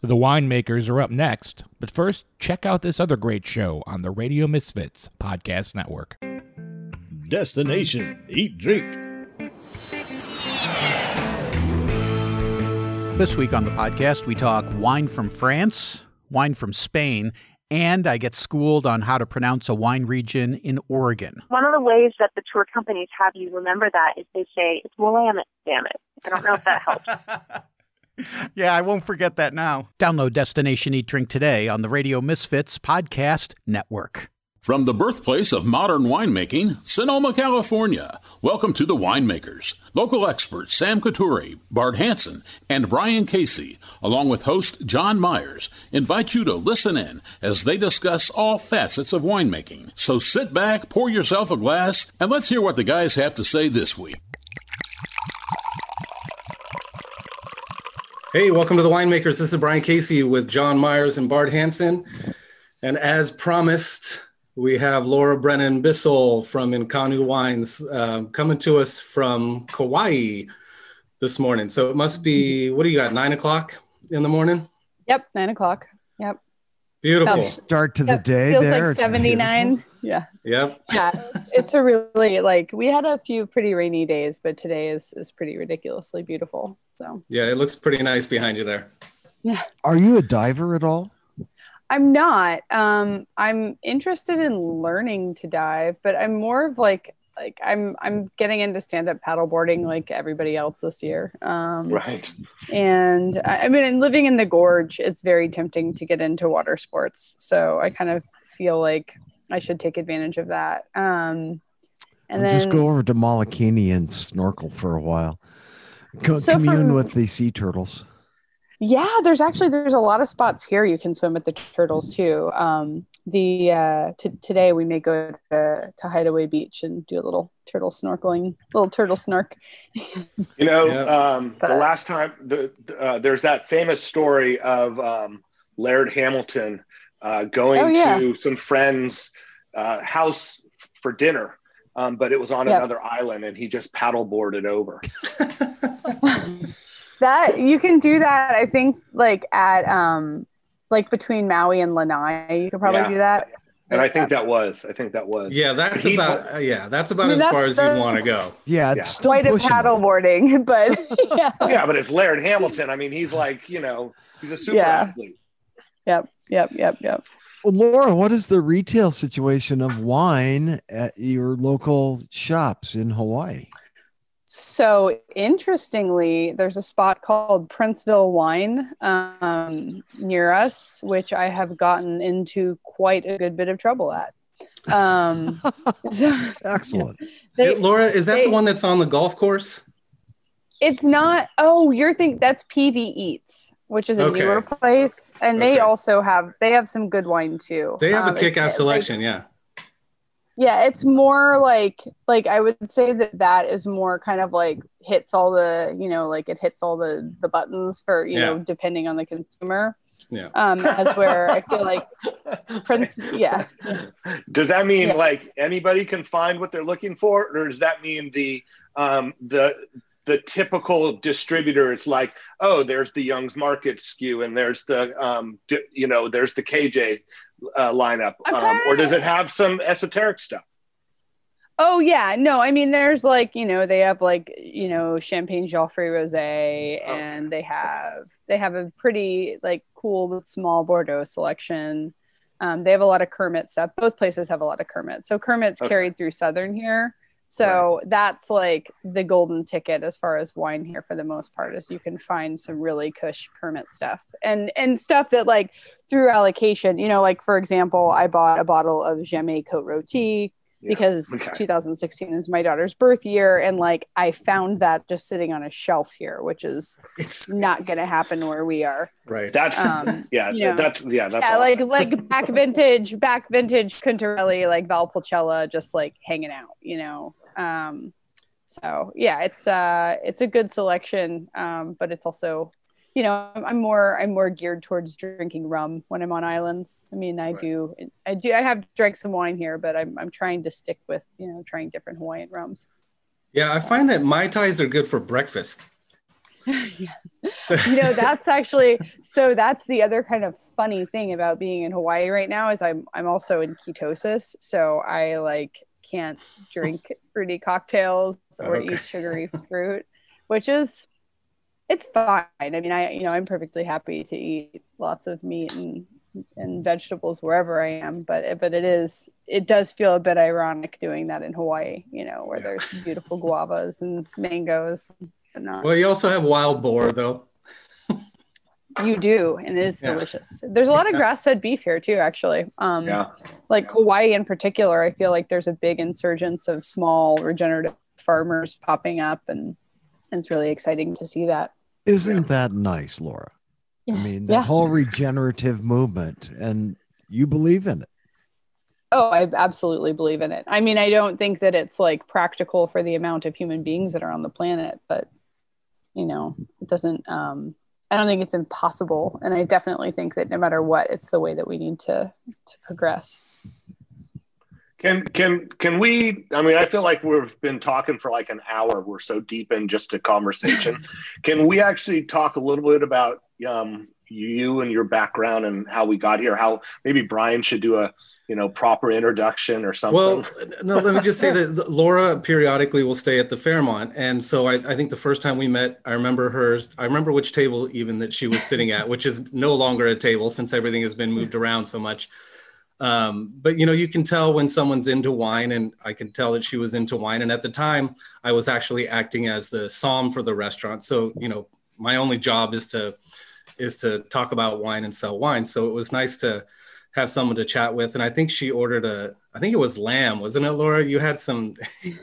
The winemakers are up next, but first, check out this other great show on the Radio Misfits Podcast Network. Destination Eat Drink. This week on the podcast, we talk wine from France, wine from Spain, and I get schooled on how to pronounce a wine region in Oregon. One of the ways that the tour companies have you remember that is they say it's Willamette, damn it. I don't know if that helps. yeah, I won't forget that now. Download Destination Eat Drink today on the Radio Misfits Podcast Network. From the birthplace of modern winemaking, Sonoma, California, welcome to the Winemakers. Local experts Sam Coturri, Bart Hanson, and Brian Casey, along with host John Myers, invite you to listen in as they discuss all facets of winemaking. So sit back, pour yourself a glass, and let's hear what the guys have to say this week. Hey, welcome to the Winemakers. This is Brian Casey with John Myers and Bart Hanson. And as promised, we have Laura Brennan Bissell from INCONNU Wines um, coming to us from Kauai this morning. So it must be, what do you got, nine o'clock in the morning? Yep, nine o'clock. Yep. Beautiful. Start to Yep, the day Feels there. like 79. beautiful. Yeah. Yep. Yeah. it's a really like we had a few pretty rainy days, but today is is pretty ridiculously beautiful. So Yeah, it looks pretty nice behind you there. yeah. Are you a diver at all? I'm not. Um, I'm interested in learning to dive, but I'm more of like like I'm I'm getting into stand up paddleboarding like everybody else this year. Um, Right. and I, I mean, and living in the gorge, it's very tempting to get into water sports. So I kind of feel like I should take advantage of that. Um, and Or then just go over to Molokini and snorkel for a while. Co- So commune from- with the sea turtles. Yeah, there's actually there's a lot of spots here you can swim with the turtles too. Um, the uh, t- today we may go to, to Hideaway Beach and do a little turtle snorkeling, little turtle snork. You know, Yeah. um, the last time the uh, there's that famous story of um, Laird Hamilton uh, going Oh, yeah. to some friends' uh, house for dinner, um, but it was on Yep. another island, and he just paddleboarded over. that you can do that. I think like at um like between Maui and Lanai, you could probably Yeah. do that. And I think that was, I think that was. Yeah, that's He- about, uh, yeah, that's about I mean, as far that's- as you want to go. Yeah, Yeah. it's still Quite a pushing it. paddleboarding, but yeah. Yeah, but it's Laird Hamilton. I mean, he's like, you know, he's a super Yeah. athlete. Yep, yep, yep, yep. Well, Laura, what is the retail situation of wine at your local shops in Hawaii? So interestingly, there's a spot called Princeville Wine um, near us, which I have gotten into quite a good bit of trouble at. Um, Excellent. they- Hey, Laura, is that they- the one that's on the golf course? it's not. Oh, you're thinking that's PV Eats, which is a Okay. newer place, and they also have they have some good wine too. They have Um, a kick ass it's- like- selection. yeah. Yeah it's more like like i would say that that is more kind of like hits all the you know like it hits all the the buttons for you know depending on the consumer Yeah. um as where i feel like prince yeah Does that mean Yeah. like anybody can find what they're looking for, or does that mean the um, the the typical distributor? It's like, oh, there's the Young's Market SKU and there's the um, d- you know, there's the KJ uh, lineup, um, or does it have some esoteric stuff? oh yeah no i mean there's like you know they have like you know champagne Geoffroy rosé Oh. and they have they have a pretty like cool small bordeaux selection um, they have a lot of kermit stuff both places have a lot of kermit so kermit's Okay. carried through southern here so that's like the golden ticket as far as wine here for the most part is you can find some really cush kermit stuff. And and stuff that like through allocation you know like for example i bought a bottle of Jamet cote roti Yeah. because Okay. 2016 is my daughter's birth year and like i found that just sitting on a shelf here which is It's not gonna happen where we are right. That's um yeah, you know. that's yeah, that's yeah awesome. like like back vintage back vintage Quintarelli, like valpolicella just like hanging out you know um so yeah it's uh it's a good selection um but it's also you know i'm more i'm more geared towards drinking rum when i'm on islands i mean i Right. do i do i have drank some wine here but i'm, I'm trying to stick with you know trying different hawaiian rums Yeah, I find that Mai Tais are good for breakfast. you know, that's actually so that's the other kind of funny thing about being in Hawaii right now is I'm I'm also in ketosis, so I like can't drink fruity cocktails or Okay. eat sugary fruit, which is it's fine. I mean, I you know I'm perfectly happy to eat lots of meat and and vegetables wherever I am, but but it is it does feel a bit ironic doing that in Hawaii, you know, where there's beautiful guavas and mangoes. But not. Well, you also have wild boar, though. You do, and it's Yeah. delicious. There's a lot of grass-fed beef here too, actually. Um, Yeah. Like Hawaii in particular, I feel like there's a big insurgence of small regenerative farmers popping up, and it's really exciting to see that. Isn't that nice, Laura? I mean, the Yeah. whole regenerative movement, and you believe in it. Oh, I absolutely believe in it. I mean, I don't think that it's like practical for the amount of human beings that are on the planet, but you know, it doesn't. Um, I don't think it's impossible, and I definitely think that no matter what, it's the way that we need to to progress. Can can can we? I mean, I feel like we've been talking for like an hour. We're so deep in just a conversation. can we actually talk a little bit about um, you and your background and how we got here? How maybe Brian should do a you know proper introduction or something. Well, no, let me just say that Laura periodically will stay at the Fairmont. And so I, I think the first time we met, I remember hers, I remember which table even that she was sitting at, which is no longer a table since everything has been moved around so much. Um, but you know, you can tell when someone's into wine, and I can tell that she was into wine. And at the time, I was actually acting as the som for the restaurant. So you know, my only job is to is to talk about wine and sell wine. So it was nice to have someone to chat with. And I think she ordered a, I think it was lamb, wasn't it, Laura? You had some,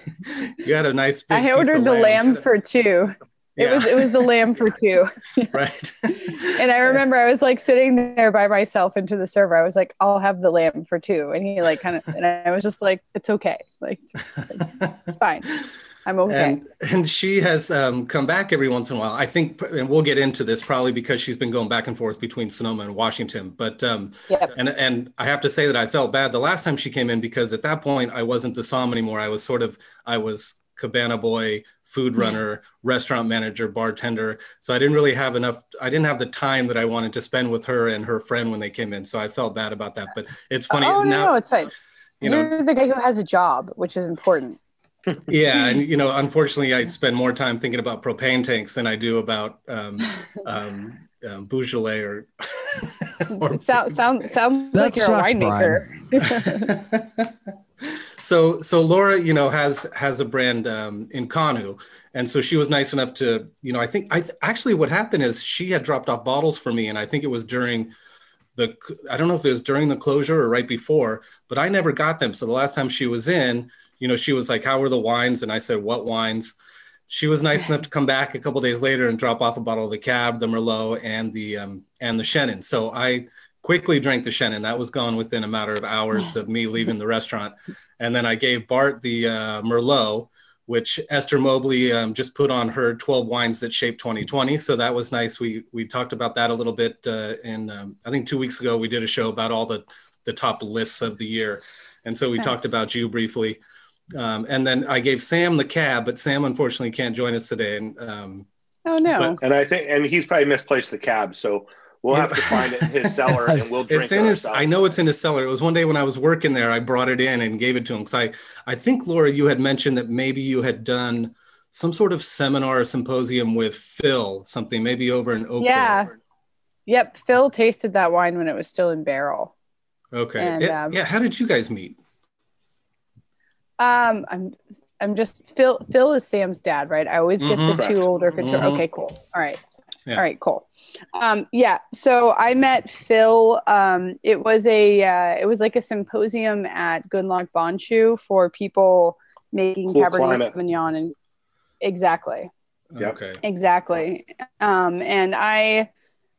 you had a nice. I piece ordered of the lamb for two. It was it was the lamb for two. right. And I remember I was like sitting there by myself into the server. I was like, I'll have the lamb for two. And he like kind of and I was just like, it's okay. Like, just, like, it's fine. I'm okay. And and she has um, come back every once in a while. I think, and we'll get into this probably because she's been going back and forth between Sonoma and Washington. But um, Yep. and and I have to say that I felt bad the last time she came in because at that point I wasn't the som anymore. I was sort of I was cabana boy, food runner, restaurant manager, bartender. So I didn't really have enough. I didn't have the time that I wanted to spend with her and her friend when they came in. So I felt bad about that. But it's funny oh no, now. no, it's fine. you know, You're the guy who has a job, which is important. yeah and you know unfortunately i spend more time thinking about propane tanks than i do about um, um, um, Beaujolais or, or Sound, sound, sounds That like you're a winemaker. So so laura you know has has a brand um, INCONNU. And so she was nice enough to you know i think i th- actually what happened is she had dropped off bottles for me and i think it was during the i don't know if it was during the closure or right before but i never got them. So the last time she was in you know she was like how were the wines? And i said what wines? She was nice enough to come back a couple days later and drop off a bottle of the cab the merlot and the um, and the chenin. so i quickly drank the chenin that was gone within a matter of hours of me leaving the restaurant. And then i gave bart the uh, merlot which esther mobley um, just put on her 12 wines that shaped 2020 so that was nice. We we talked about that a little bit uh, in um, i think two weeks ago we did a show about all the the top lists of the year. And so we Nice. talked about you briefly. Um, and then I gave Sam the cab, but Sam unfortunately can't join us today. And um, Oh no. But- and I think and he's probably misplaced the cab, so we'll have to find it in his cellar and we'll drink it's in his. stuff. I know it's in his cellar. It was one day when I was working there. I brought it in and gave it to him because I, I think Laura, you had mentioned that maybe you had done some sort of seminar or symposium with Phil, something maybe over in Oakville. Yeah. Yep. Phil tasted that wine when it was still in barrel. Okay. And, It- um, yeah. How did you guys meet? Um, I'm I'm just Phil. Phil is Sam's dad, right? I always get Mhm. the two older Coturri. Mhm. Okay, cool. All right. Yeah. All right, cool. Um, yeah. So I met Phil. Um, it was a uh, it was like a symposium at Gundlach Bundschu for people making Cool Cabernet climate. Sauvignon and exactly. Yep. Okay. Exactly. Um, and I,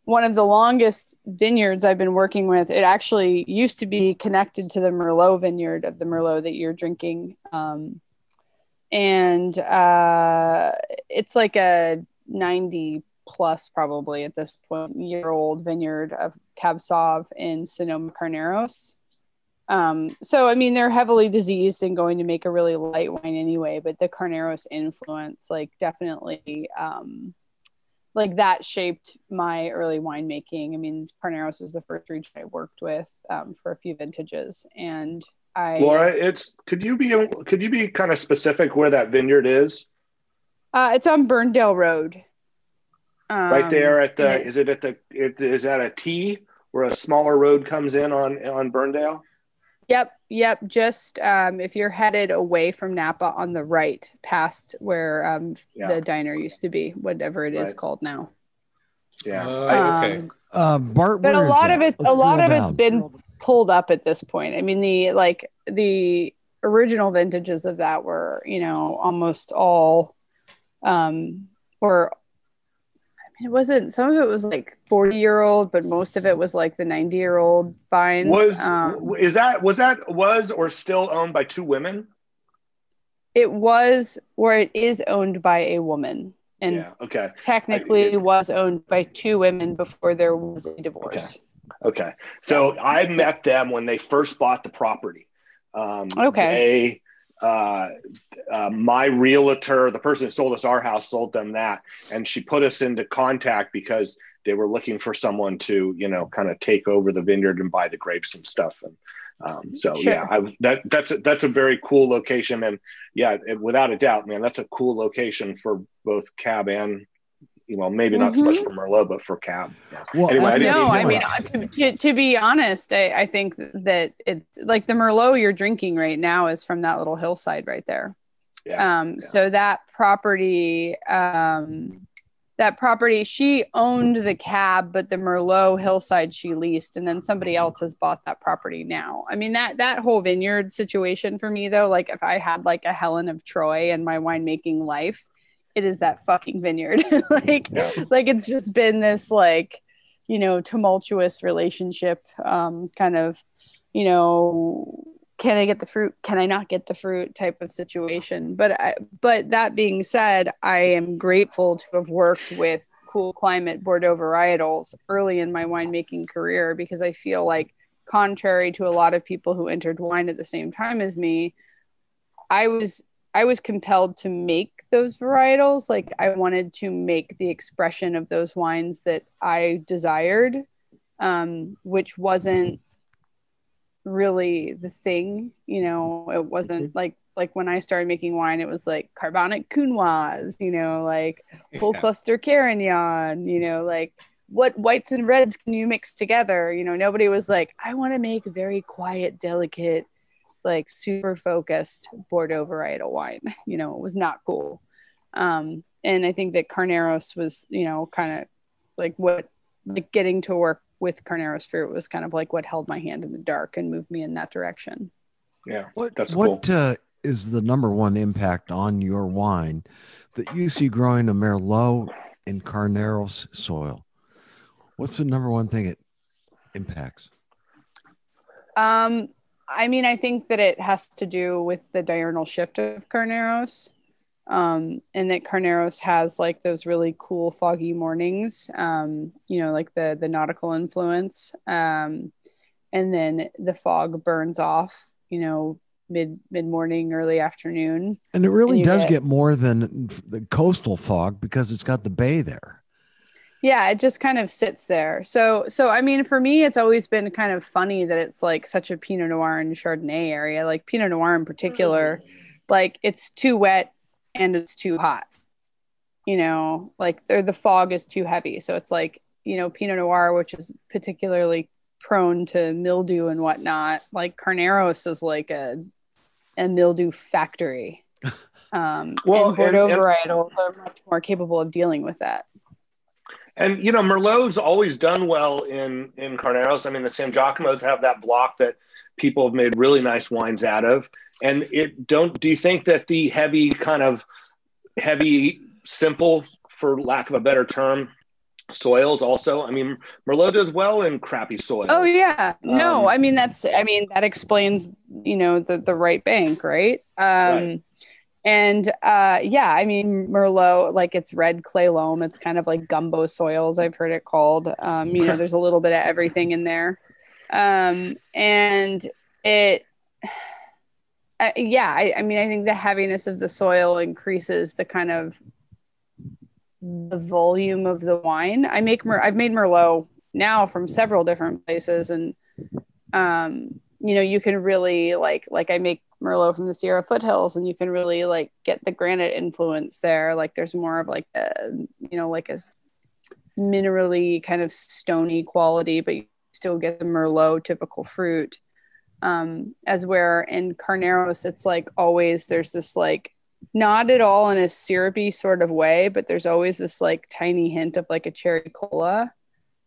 one of the longest vineyards I've been working with, it actually used to be connected to the Merlot vineyard of the Merlot that you're drinking. Um, and uh, it's like a 90 plus, probably at this point, year old vineyard of Cab Sauv in Sonoma Carneros. Um, so I mean, they're heavily diseased and going to make a really light wine anyway, but the Carneros influence, like, definitely um, like that shaped my early winemaking. I mean, Carneros was the first region I worked with um, for a few vintages, and I Laura, it's could you be could you be kind of specific where that vineyard is? Uh, it's on Burndale Road. Um, right there at the and it- is it at the it, is that a T where a smaller road comes in on on Burndale? Yep, yep. Just um, if you're headed away from Napa on the right, past where um, Yeah. the diner used to be, whatever it is Right. called now. Yeah. Uh, okay. Um, Uh, Bart, but a lot that? of it, Let's a lot drill of it's been pulled up at this point. I mean, the like the original vintages of that were, you know, almost all um were. It wasn't. Some of it was like forty year old, but most of it was like the ninety year old vines. Was um, is that was that was or still owned by two women? it was, or it is owned by a woman, and yeah. Okay. technically I- was owned by two women before there was a divorce. Okay. So I met them when they first bought the property. Um, Okay. They, uh, uh, my realtor, the person who sold us our house, sold them that, and she put us into contact because they were looking for someone to, you know, kind of take over the vineyard and buy the grapes and stuff. And um, so, Sure. yeah, I, that that's a, that's a very cool location, and yeah, it, without a doubt, man, that's a cool location for both cab and, you know, maybe not so much for Merlot, but for cab. Yeah. Well, Anyway, I didn't no, I mean, to, to, to be honest, I, I think that it's like the Merlot you're drinking right now is from that little hillside right there. Yeah. Um, so that property, um, that property, she owned the cab, but the Merlot hillside she leased, and then somebody else has bought that property now. I mean that that whole vineyard situation for me though, like if I had like a Helen of Troy in my winemaking life, it is that fucking vineyard. like Yeah. like it's just been this like you know tumultuous relationship um kind of you know can i get the fruit can i not get the fruit type of situation but I, but that being said i am grateful to have worked with cool climate bordeaux varietals early in my winemaking career because i feel like contrary to a lot of people who entered wine at the same time as me i was I was compelled to make those varietals. Like I wanted to make the expression of those wines that I desired, um, which wasn't really the thing. You know, it wasn't like like when I started making wine, it was like carbonic Counoise, you know, like full Yeah. cluster Carignan, you know, like what whites and reds can you mix together? You know, nobody was like, I want to make very quiet, delicate, like super focused Bordeaux varietal wine. You know, it was not cool. Um, and I think that Carneros was, you know, kind of like what, like getting to work with Carneros fruit was kind of like what held my hand in the dark and moved me in that direction. Yeah. What That's what uh, is the number one impact on your wine that you see growing a Merlot in Carneros soil? What's the number one thing it impacts? Um, I mean, I think that it has to do with the diurnal shift of Carneros. Um, and that Carneros has like those really cool foggy mornings, um, you know, like the the nautical influence. Um, and then the fog burns off, you know, mid mid morning, early afternoon. And it really you does get- get more than the coastal fog because it's got the bay there. Yeah it just kind of sits there. So so i mean for me it's always been kind of funny that it's like such a pinot noir and chardonnay area like pinot noir in particular like it's too wet and it's too hot. You know like or the fog is too heavy. So it's like you know pinot noir which is particularly prone to mildew and whatnot like carneros is like a a mildew factory. Um Well, and bordeaux and- and- varietals are much more capable of dealing with that And you know, Merlot's always done well in in Carneros. I mean, the Sangiacomos have that block that people have made really nice wines out of. And it don't do you think that the heavy kind of heavy simple for lack of a better term soils also i mean merlot does well in crappy soils Oh yeah. No, Um, I mean that's I mean that explains, you know, the the right bank, right? Um Right. And uh yeah, I mean Merlot like it's red clay loam, it's kind of like gumbo soils I've heard it called. Um you know, there's a little bit of everything in there. Um and it uh, yeah, I, I mean I think the heaviness of the soil increases the kind of the volume of the wine. I make Mer- I've made Merlot now from several different places, and um, you know you can really like like I make Merlot from the Sierra foothills, and you can really like get the granite influence there. Like there's more of like a you know like a minerally kind of stony quality, but you still get the Merlot typical fruit. Um, as where in Carneros, it's like always there's this like not at all in a syrupy sort of way, but there's always this like tiny hint of like a cherry cola,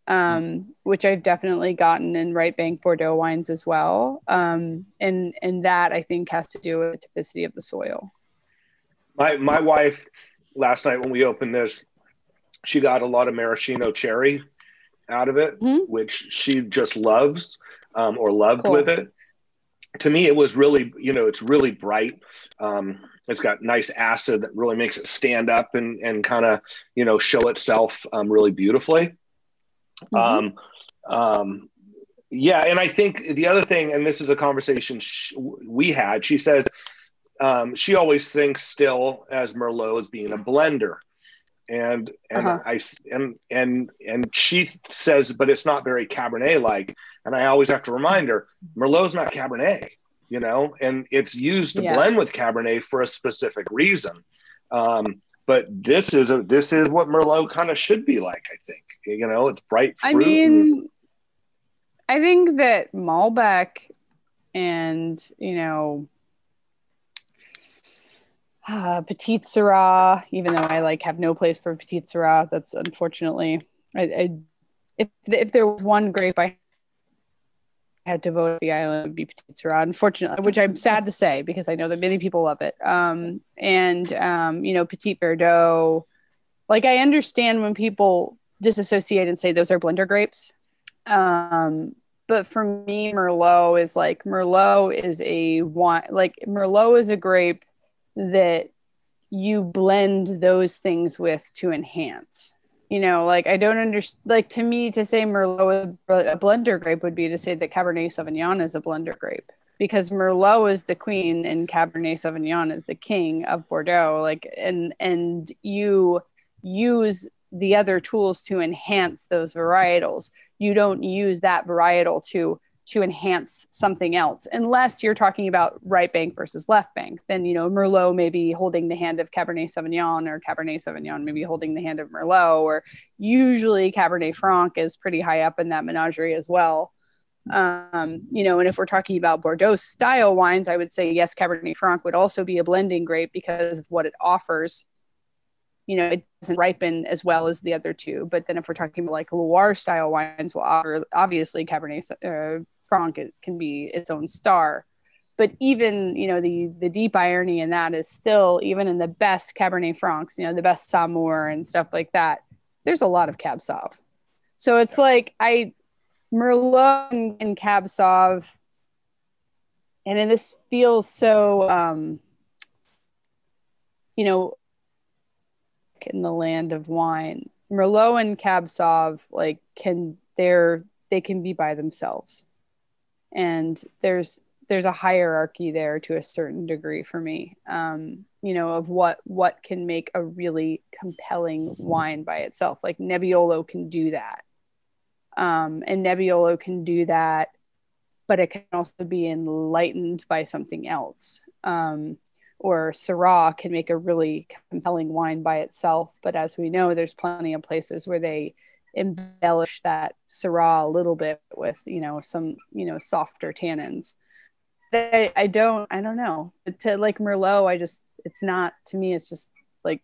um, which I've definitely gotten in right bank Bordeaux wines as well. Um, and and that I think has to do with the typicity of the soil. My my wife last night when we opened this, she got a lot of maraschino cherry out of it, Mhm. which she just loves um, or loved Cool. with it. To me, it was really, you know, it's really bright. Um, it's got nice acid that really makes it stand up and and kind of, you know, show itself um, really beautifully. Um, um, yeah, and I think the other thing, and this is a conversation sh- we had. She says um, she always thinks still as Merlot as being a blender, and and Uh-huh. I and and and she says, but it's not very Cabernet like. And I always have to remind her, Merlot's not Cabernet, you know, and it's used to Yeah. blend with Cabernet for a specific reason. Um, but this is a this is what Merlot kind of should be like. I think you know, it's bright fruit. I mean, I think that Malbec and you know uh, Petite Syrah, even though I like have no place for Petite Syrah, that's unfortunately I, I if if there was one grape I had to vote the island would be Petite Syrah, unfortunately, which I'm sad to say because I know that many people love it. Um, and um, you know, Petit Verdot, like I understand when people disassociate and say those are blender grapes. Um, but for me, Merlot is like Merlot is a wine, like Merlot is a grape that you blend those things with to enhance. You know, like I don't understand. Like to me, to say Merlot a blender grape would be to say that Cabernet Sauvignon is a blender grape because Merlot is the queen and Cabernet Sauvignon is the king of Bordeaux. Like, and and you use the other tools to enhance those varietals. You don't use that varietal to to enhance something else unless you're talking about right bank versus left bank. Then you know merlot may be holding the hand of cabernet sauvignon or cabernet sauvignon may be holding the hand of merlot or usually cabernet franc is pretty high up in that menagerie as well. Um, you know and if we're talking about bordeaux style wines i would say yes cabernet franc would also be a blending grape because of what it offers you know, it doesn't ripen as well as the other two. But then if we're talking about like Loire style wines, well, obviously Cabernet uh, Franc it can be its own star. But even you know the the deep irony in that is still even in the best Cabernet Francs, you know, the best Saumur and stuff like that. There's a lot of Cab Sauv. So it's like I Merlot and, Cab Sauv, and then this feels so um, you know in the land of wine. Merlot and Cab Sauv like can they're they can be by themselves. And there's there's a hierarchy there to a certain degree for me. Um, you know, of what what can make a really compelling wine by itself. Like Nebbiolo can do that. Um, and Nebbiolo can do that, but it can also be enlightened by something else. Um, or Syrah can make a really compelling wine by itself. But as we know, there's plenty of places where they embellish that Syrah a little bit with, you know, some, you know, softer tannins. I, I don't, I don't know. To like Merlot, I just, it's not to me. It's just like,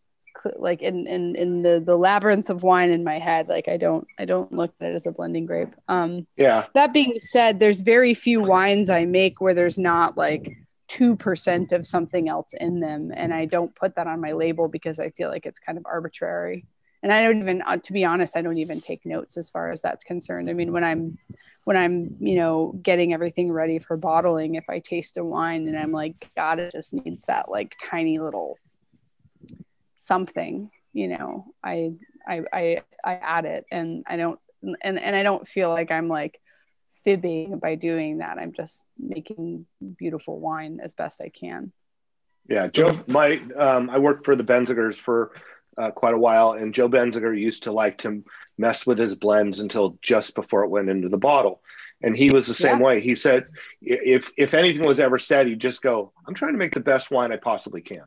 like in in in the the labyrinth of wine in my head. Like I don't, I don't look at it as a blending grape. Um, yeah. that being said, there's very few wines I make where there's not like 2% of something else in them. And I don't put that on my label because I feel like it's kind of arbitrary. And I don't even, uh, to be honest, I don't even take notes as far as that's concerned. I mean, when I'm, when I'm, you know, getting everything ready for bottling, if I taste a wine and I'm like, God, it just needs that like tiny little something, you know, I, I, I, I add it and I don't, and, and I don't feel like I'm like, fibbing by doing that. I'm just making beautiful wine as best I can. Yeah, Joe. My um, I worked for the Benzigers for uh, quite a while, and Joe Benziger used to like to mess with his blends until just before it went into the bottle. And he was the same Yeah. way. He said, if if anything was ever said, he'd just go, "I'm trying to make the best wine I possibly can."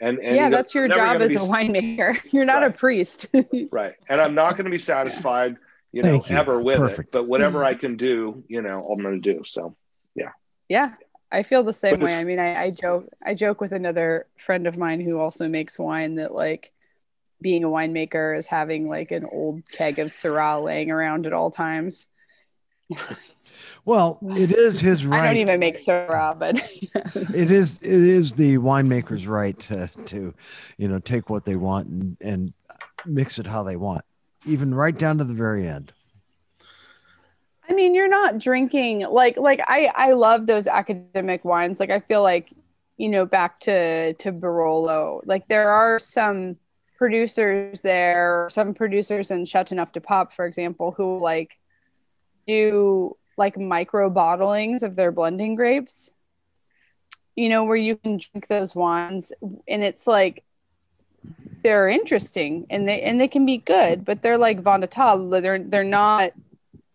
And, and yeah, he goes, that's your job as be a s- winemaker. You're not a priest. right and i'm not going to be satisfied you know Thank you. ever with Perfect. it but whatever mm-hmm. i can do you know i'm going to do so yeah, Yeah. I feel the same But way. I mean, I, I joke, I joke with another friend of mine who also makes wine that like being a winemaker is having like an old keg of Syrah laying around at all times. Well, it is his right. I don't even make Syrah, but it is it is the winemaker's right to to you know take what they want and and mix it how they want even right down to the very end I mean, you're not drinking like like I I love those academic wines. Like I feel like you know back to to Barolo. Like there are some producers there, some producers in Châteauneuf-du-Pape, for example, who like do like micro bottlings of their blending grapes. You know, where you can drink those wines and it's like they're interesting and they and they can be good, but they're like Von. They're they're not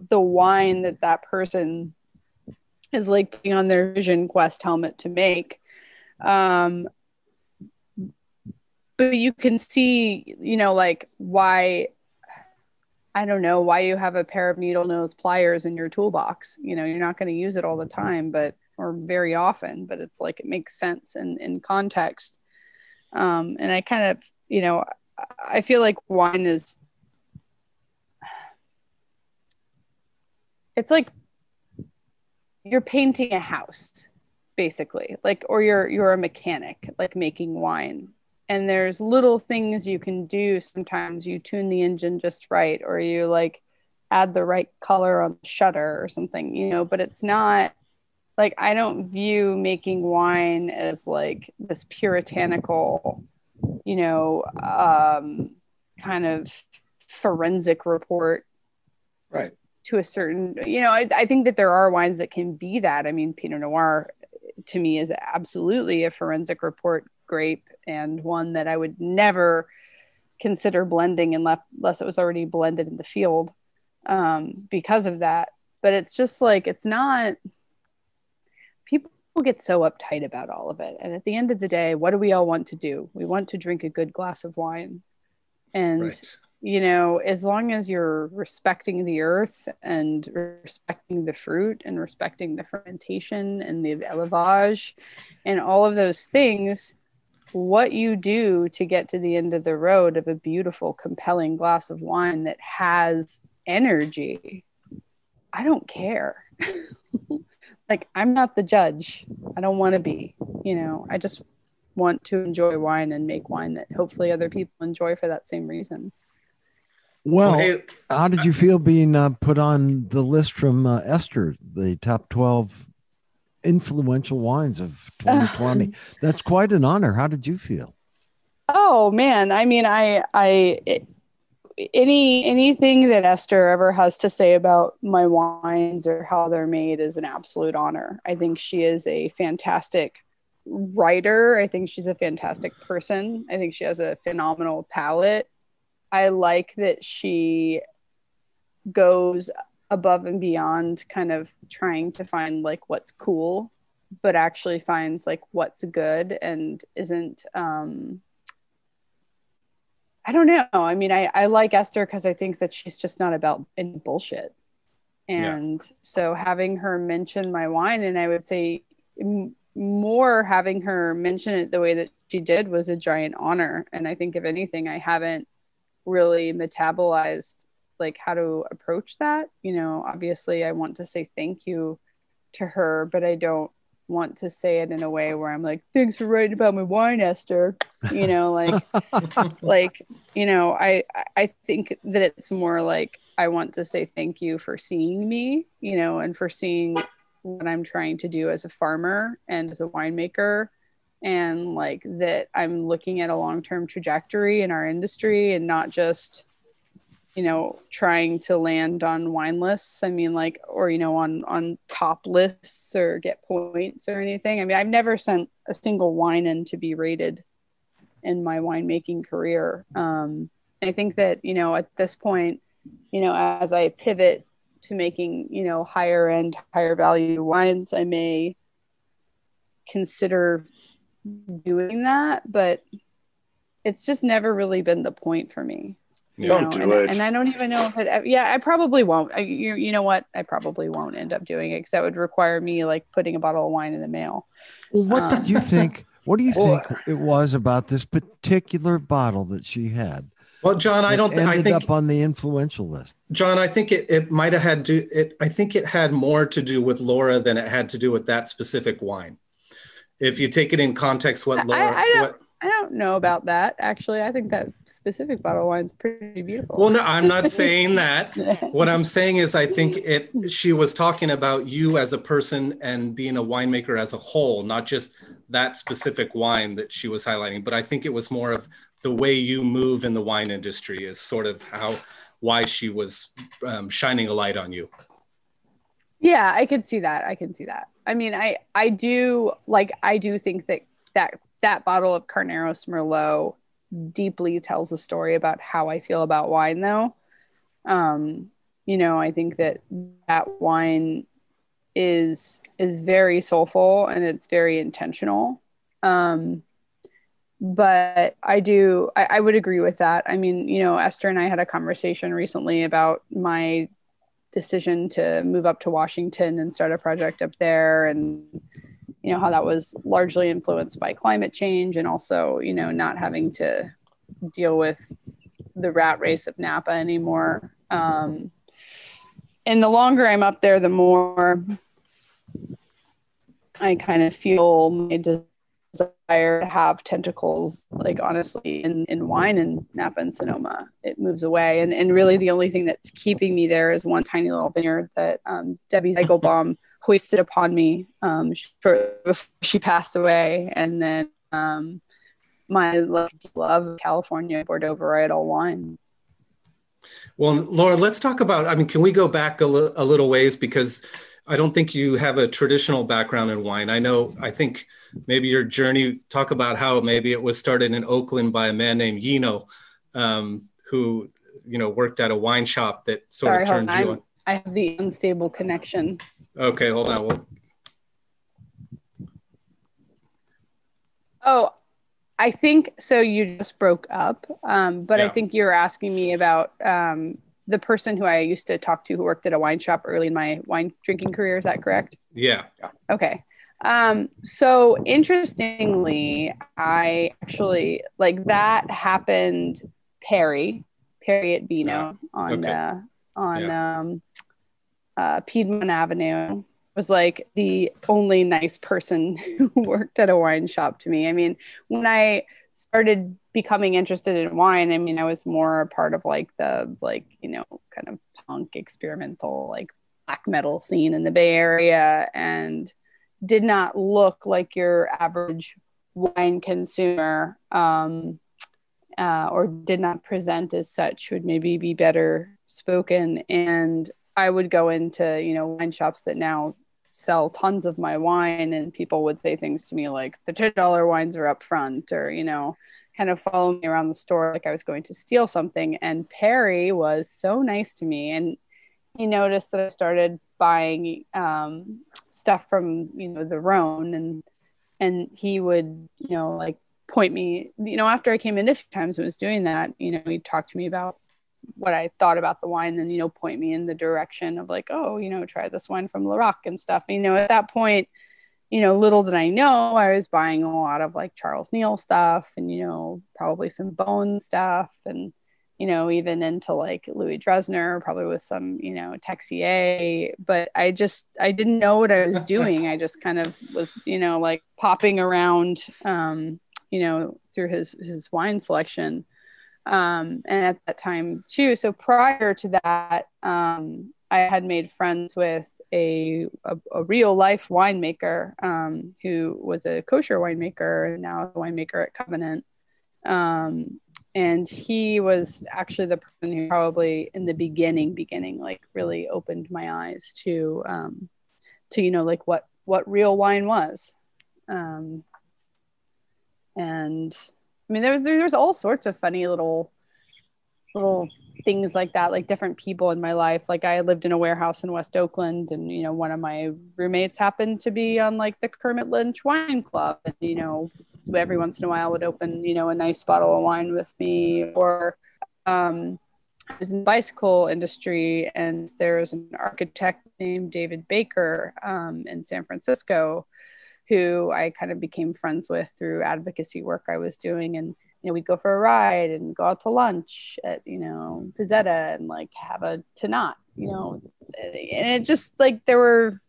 the wine that that person is like putting on their vision quest helmet to make um but you can see you know like why i don't know why you have a pair of needle nose pliers in your toolbox you know you're not going to use it all the time but or very often but it's like it makes sense in in context um and i kind of you know I- feel like wine is it's like you're painting a house basically like or you're you're a mechanic like making wine. And there's little things you can do. Sometimes you tune the engine just right or you like add the right color on the shutter or something you know but it's not like i don't view making wine as like this puritanical you know um kind of forensic report right. to a certain you know I, I think that there are wines that can be that. I mean pinot noir to me is absolutely a forensic report grape and one that i would never consider blending unless, it was already blended in the field um, because of that. But it's just like it's not get so uptight about all of it and at the end of the day what do we all want to do we want to drink a good glass of wine and Right. you know, as long as you're respecting the earth and respecting the fruit and respecting the fermentation and the élevage and all of those things, what you do to get to the end of the road of a beautiful, compelling glass of wine that has energy, I don't care. like, I'm not the judge. I don't want to be, you know, I just want to enjoy wine and make wine that hopefully other people enjoy for that same reason. well Hey, how did you feel being uh, put on the list from uh, esther the top 12 influential wines of 2020 that's quite an honor. How did you feel? Oh man, I mean, I, I, it- any anything that Esther ever has to say about my wines or how they're made is an absolute honor. I think she is a fantastic writer. I think she's a fantastic person. I think she has a phenomenal palate. I like that she goes above and beyond kind of trying to find like what's cool but actually finds like what's good and isn't um I don't know. I mean, I, I like Esther because I think that she's just not about any bullshit. Yeah. And so having her mention my wine, and I would say m- more having her mention it the way that she did was a giant honor. And I think, if anything, I haven't really metabolized like how to approach that. You know, obviously, I want to say thank you to her, but I don't want to say it in a way where I'm like, thanks for writing about my wine, Esther. You know, like like you know i i think that it's more like i want to say thank you for seeing me you know and for seeing what i'm trying to do as a farmer and as a winemaker and like that i'm looking at a long-term trajectory in our industry and not just you know trying to land on wine lists i mean like or you know on on top lists or get points or anything i mean i've never sent a single wine in to be rated in my winemaking career. Um, I think that you know at this point, you know, as I pivot to making you know higher end, higher value wines, I may consider doing that, but it's just never really been the point for me. Yeah. Don't know, do and, it. and I don't even know if it. Yeah, I probably won't. I, you, you know what? I probably won't end up doing it because that would require me like putting a bottle of wine in the mail. Well, what Um, did you think? What do you Well- think it was about this particular bottle that she had? Well, John, I don't. Th- I ended think up on the influential list. John, I think it, it might have had to. It, I think it had more to do with Laura than it had to do with that specific wine. If you take it in context, what I- Laura, I don't- what, I don't know about that actually. I think that specific bottle of wine's pretty beautiful. well, no, I'm not saying that. What I'm saying is, I think it. She was talking about you as a person and being a winemaker as a whole, not just that specific wine that she was highlighting. But I think it was more of the way you move in the wine industry is sort of how why she was um, shining a light on you. Yeah, I could see that. I can see that. I mean, I I do like I do think that that that bottle of Carneros Merlot deeply tells a story about how I feel about wine though. Um, you know, I think that that wine is is very soulful and it's very intentional. Um but I do I, I would agree with that. I mean, you know, Esther and I had a conversation recently about my decision to move up to Washington and start a project up there and you know how that was largely influenced by climate change and also you know not having to deal with the rat race of Napa anymore. Um, and the longer I'm up there the more I kind of feel my desire to have tentacles like honestly in, in wine and Napa and Sonoma. It moves away. And, and really the only thing that's keeping me there is one tiny little vineyard that um, Debbie Zygielbaum hoisted upon me um, shortly before she passed away and then um, my like, love of California Bordeaux varietal wine Well, Laura, let's talk about. I mean, can we go back a, little ways because I don't think you have a traditional background in wine. I know. I think maybe your journey. Talk about how maybe it was started in Oakland by a man named Yino, um, who you know worked at a wine shop that sort sorry of turned you I'm- I have the unstable connection on. Okay, hold on. Well, Oh, I think so. You just broke up, um, but I think you're asking me about um, the person who I used to talk to who worked at a wine shop early in my wine drinking career. Is that correct? yeah. Okay. Um, so interestingly, I actually like that happened. Perry, Perry at Vino on okay. uh, on um, uh, Piedmont Avenue was like the only nice person who worked at a wine shop to me. I mean, when I started becoming interested in wine, I mean, I was more a part of like the like you know kind of punk experimental like black metal scene in the Bay Area and did not look like your average wine consumer um, uh, or did not present as such would maybe be better spoken and i would go into you know wine shops that now sell tons of my wine and people would say things to me like the $10 wines are up front or you know kind of follow me around the store like i was going to steal something. And perry was so nice to me. And he noticed that I started buying um, stuff from you know the Rhone, and and he would you know like point me you know after I came in a few times and was doing that you know he'd talk to me about what I thought about the wine, and you know point me in the direction of like oh you know try this wine from Laroc and stuff. You know at that point you know little did I know I was buying a lot of like Charles Neal stuff and you know probably some Bone stuff and you know, even into like Louis Dressner, probably with some, you know, Texier. But I just, I didn't know what I was doing. I just kind of was, you know, like popping around, um, you know, through his his wine selection. Um, and at that time too. So prior to that, um, I had made friends with a, a, a real life winemaker um, who was a kosher winemaker and now a winemaker at Covenant. Um, and he was actually the person who probably in the beginning beginning like really opened my eyes to um to you know like what what real wine was um and I mean, there there's there's all sorts of funny little little things like that, like different people in my life. Like I lived in a warehouse in West Oakland, and you know, one of my roommates happened to be on like the Kermit Lynch Wine Club, and you know, every once in a while would open you know a nice bottle of wine with me, or um, I was in the bicycle industry, and there was an architect named David Baker um, in San Francisco who I kind of became friends with through advocacy work I was doing. And, you know, we'd go for a ride and go out to lunch at, you know, Pizzetta and like have a Tannat, you know, and it just like there were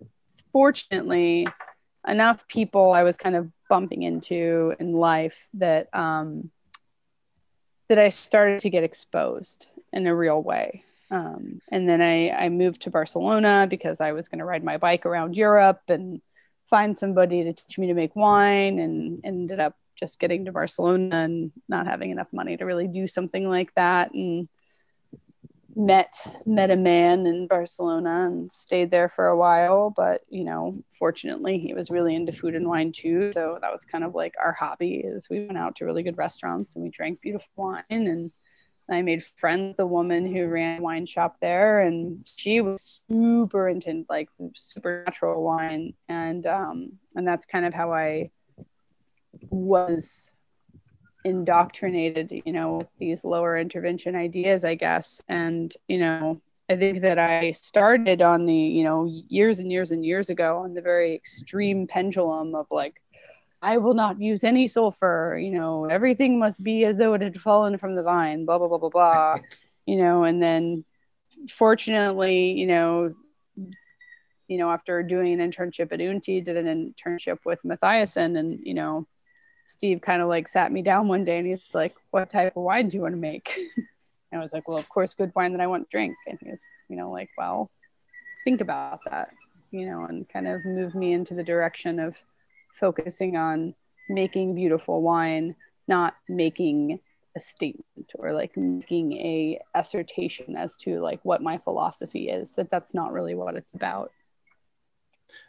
fortunately enough people I was kind of bumping into in life that, um, that I started to get exposed in a real way. Um, and then I, I moved to Barcelona because I was going to ride my bike around Europe and find somebody to teach me to make wine and ended up just getting to Barcelona and not having enough money to really do something like that. And met met a man in Barcelona and stayed there for a while but you know fortunately he was really into food and wine too. So that was kind of like our hobby is we went out to really good restaurants and we drank beautiful wine and I made friends the woman who ran wine shop there, and she was super into like supernatural wine, and um, and that's kind of how I was indoctrinated, you know, with these lower intervention ideas, I guess, and you know, I think that I started on the, you know, years and years and years ago on the very extreme pendulum of like I will not use any sulfur. You know, everything must be as though it had fallen from the vine, blah, blah, blah, blah, blah. you know, and then fortunately, you know, you know, after doing an internship at UNTI, did an internship with Matthiasson and, you know, Steve kind of like sat me down one day and he's like, what type of wine do you want to make? and I was like, well, of course, good wine that I want to drink. And he was, you know, like, well, think about that, you know, and kind of moved me into the direction of, focusing on making beautiful wine, not making a statement or like making a assertion as to like what my philosophy is that that's not really what it's about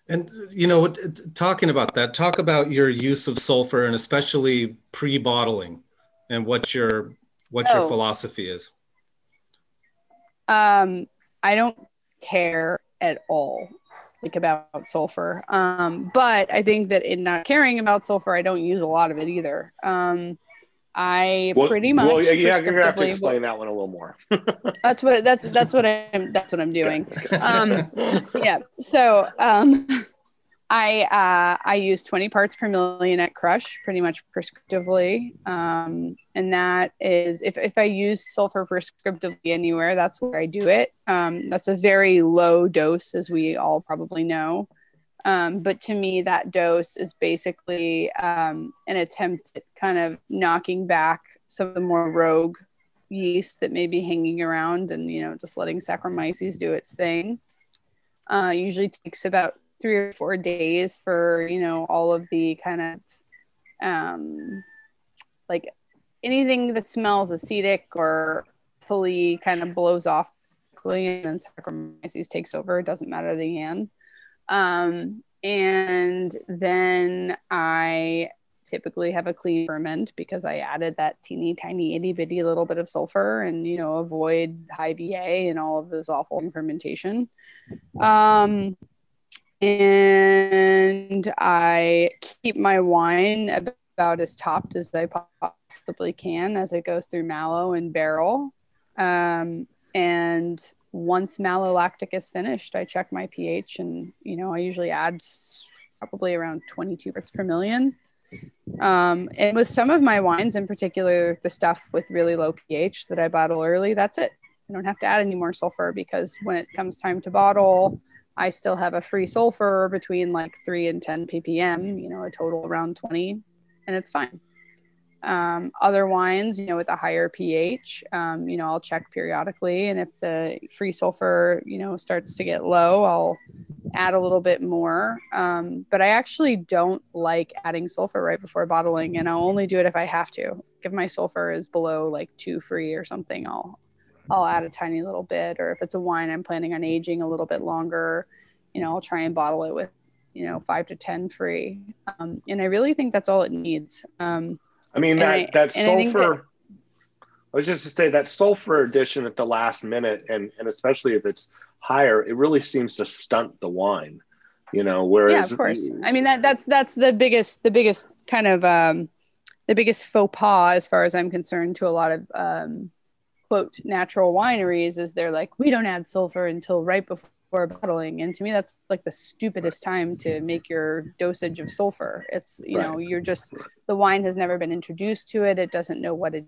and you know talking about that talk about your use of sulfur and especially pre-bottling and what your what oh. your philosophy is um i don't care at all like about sulfur. Um, but I think that in not caring about sulfur, I don't use a lot of it either. Um, I well, pretty much. Well, yeah, you're gonna have to explain that one a little more. that's what that's that's what I'm that's what I'm doing. Um, yeah. So um, I uh, I use 20 parts per million at crush pretty much prescriptively, um, and that is if if I use sulfur prescriptively anywhere, that's where I do it. Um, that's a very low dose, as we all probably know. Um, but to me, that dose is basically um, an attempt at kind of knocking back some of the more rogue yeast that may be hanging around, and you know, just letting Saccharomyces do its thing. Uh, usually takes about three or four days for you know all of the kind of um like anything that smells acetic or fully kind of blows off and then Saccharomyces takes over. It doesn't matter the end. Um, and then I typically have a clean ferment because I added that teeny tiny itty bitty little bit of sulfur and you know avoid high VA and all of this awful fermentation. Um, and I keep my wine about as topped as I possibly can as it goes through malo and barrel. Um, and once malolactic is finished, I check my pH, and you know I usually add probably around 22 parts per million. Um, and with some of my wines, in particular, the stuff with really low pH that I bottle early, that's it. I don't have to add any more sulfur because when it comes time to bottle, I still have a free sulfur between like three and 10 ppm, you know, a total around 20, and it's fine. Um, other wines, you know, with a higher pH, um, you know, I'll check periodically. And if the free sulfur, you know, starts to get low, I'll add a little bit more. Um, but I actually don't like adding sulfur right before bottling, and I'll only do it if I have to. If my sulfur is below like two free or something, I'll I'll add a tiny little bit. Or if it's a wine I'm planning on aging a little bit longer, you know, I'll try and bottle it with, you know, five to 10 free. Um, and I really think that's all it needs. Um, I mean that I- that and I sulfur. I was just to say that sulfur addition at the last minute, and and especially if it's higher, it really seems to stunt the wine. You know, whereas yeah of course i mean that that's that's the biggest the biggest kind of um the biggest faux pas as far as i'm concerned to a lot of um quote natural wineries is they're like we don't add sulfur until right before bottling and to me that's like the stupidest time to make your dosage of sulfur it's you know you're just the wine has never been introduced to it it doesn't know what it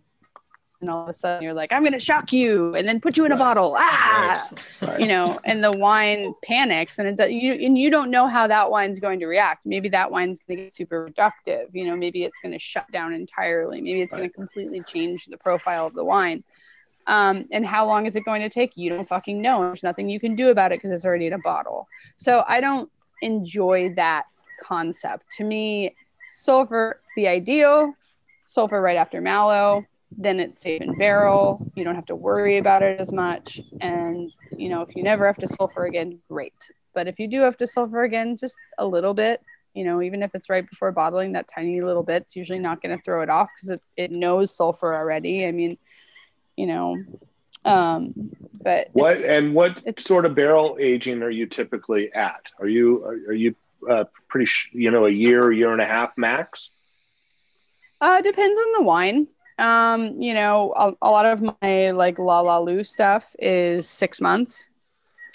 and all of a sudden you're like i'm going to shock you and then put you in a bottle ah Right. you know, and the wine panics, and it does, you and you don't know how that wine's going to react. Maybe that wine's going to get super reductive. You know, maybe it's going to shut down entirely. Maybe it's going to completely change the profile of the wine. Um, and how long is it going to take? You don't fucking know. There's nothing you can do about it because it's already in a bottle. So I don't enjoy that concept. To me, sulfur the ideal, sulfur right after malo, then it's safe in barrel. You don't have to worry about it as much. And, you know, if you never have to sulfur again, great. But if you do have to sulfur again, just a little bit, you know, even if it's right before bottling, that tiny little bit's usually not going to throw it off because it, it knows sulfur already. I mean, you know, um, but What and what sort of barrel aging are you typically at? Are you are, are you uh, pretty sh- you know a year year and a half max? Uh, depends on the wine. Um, you know, a, a lot of my like La La Lu stuff is six months.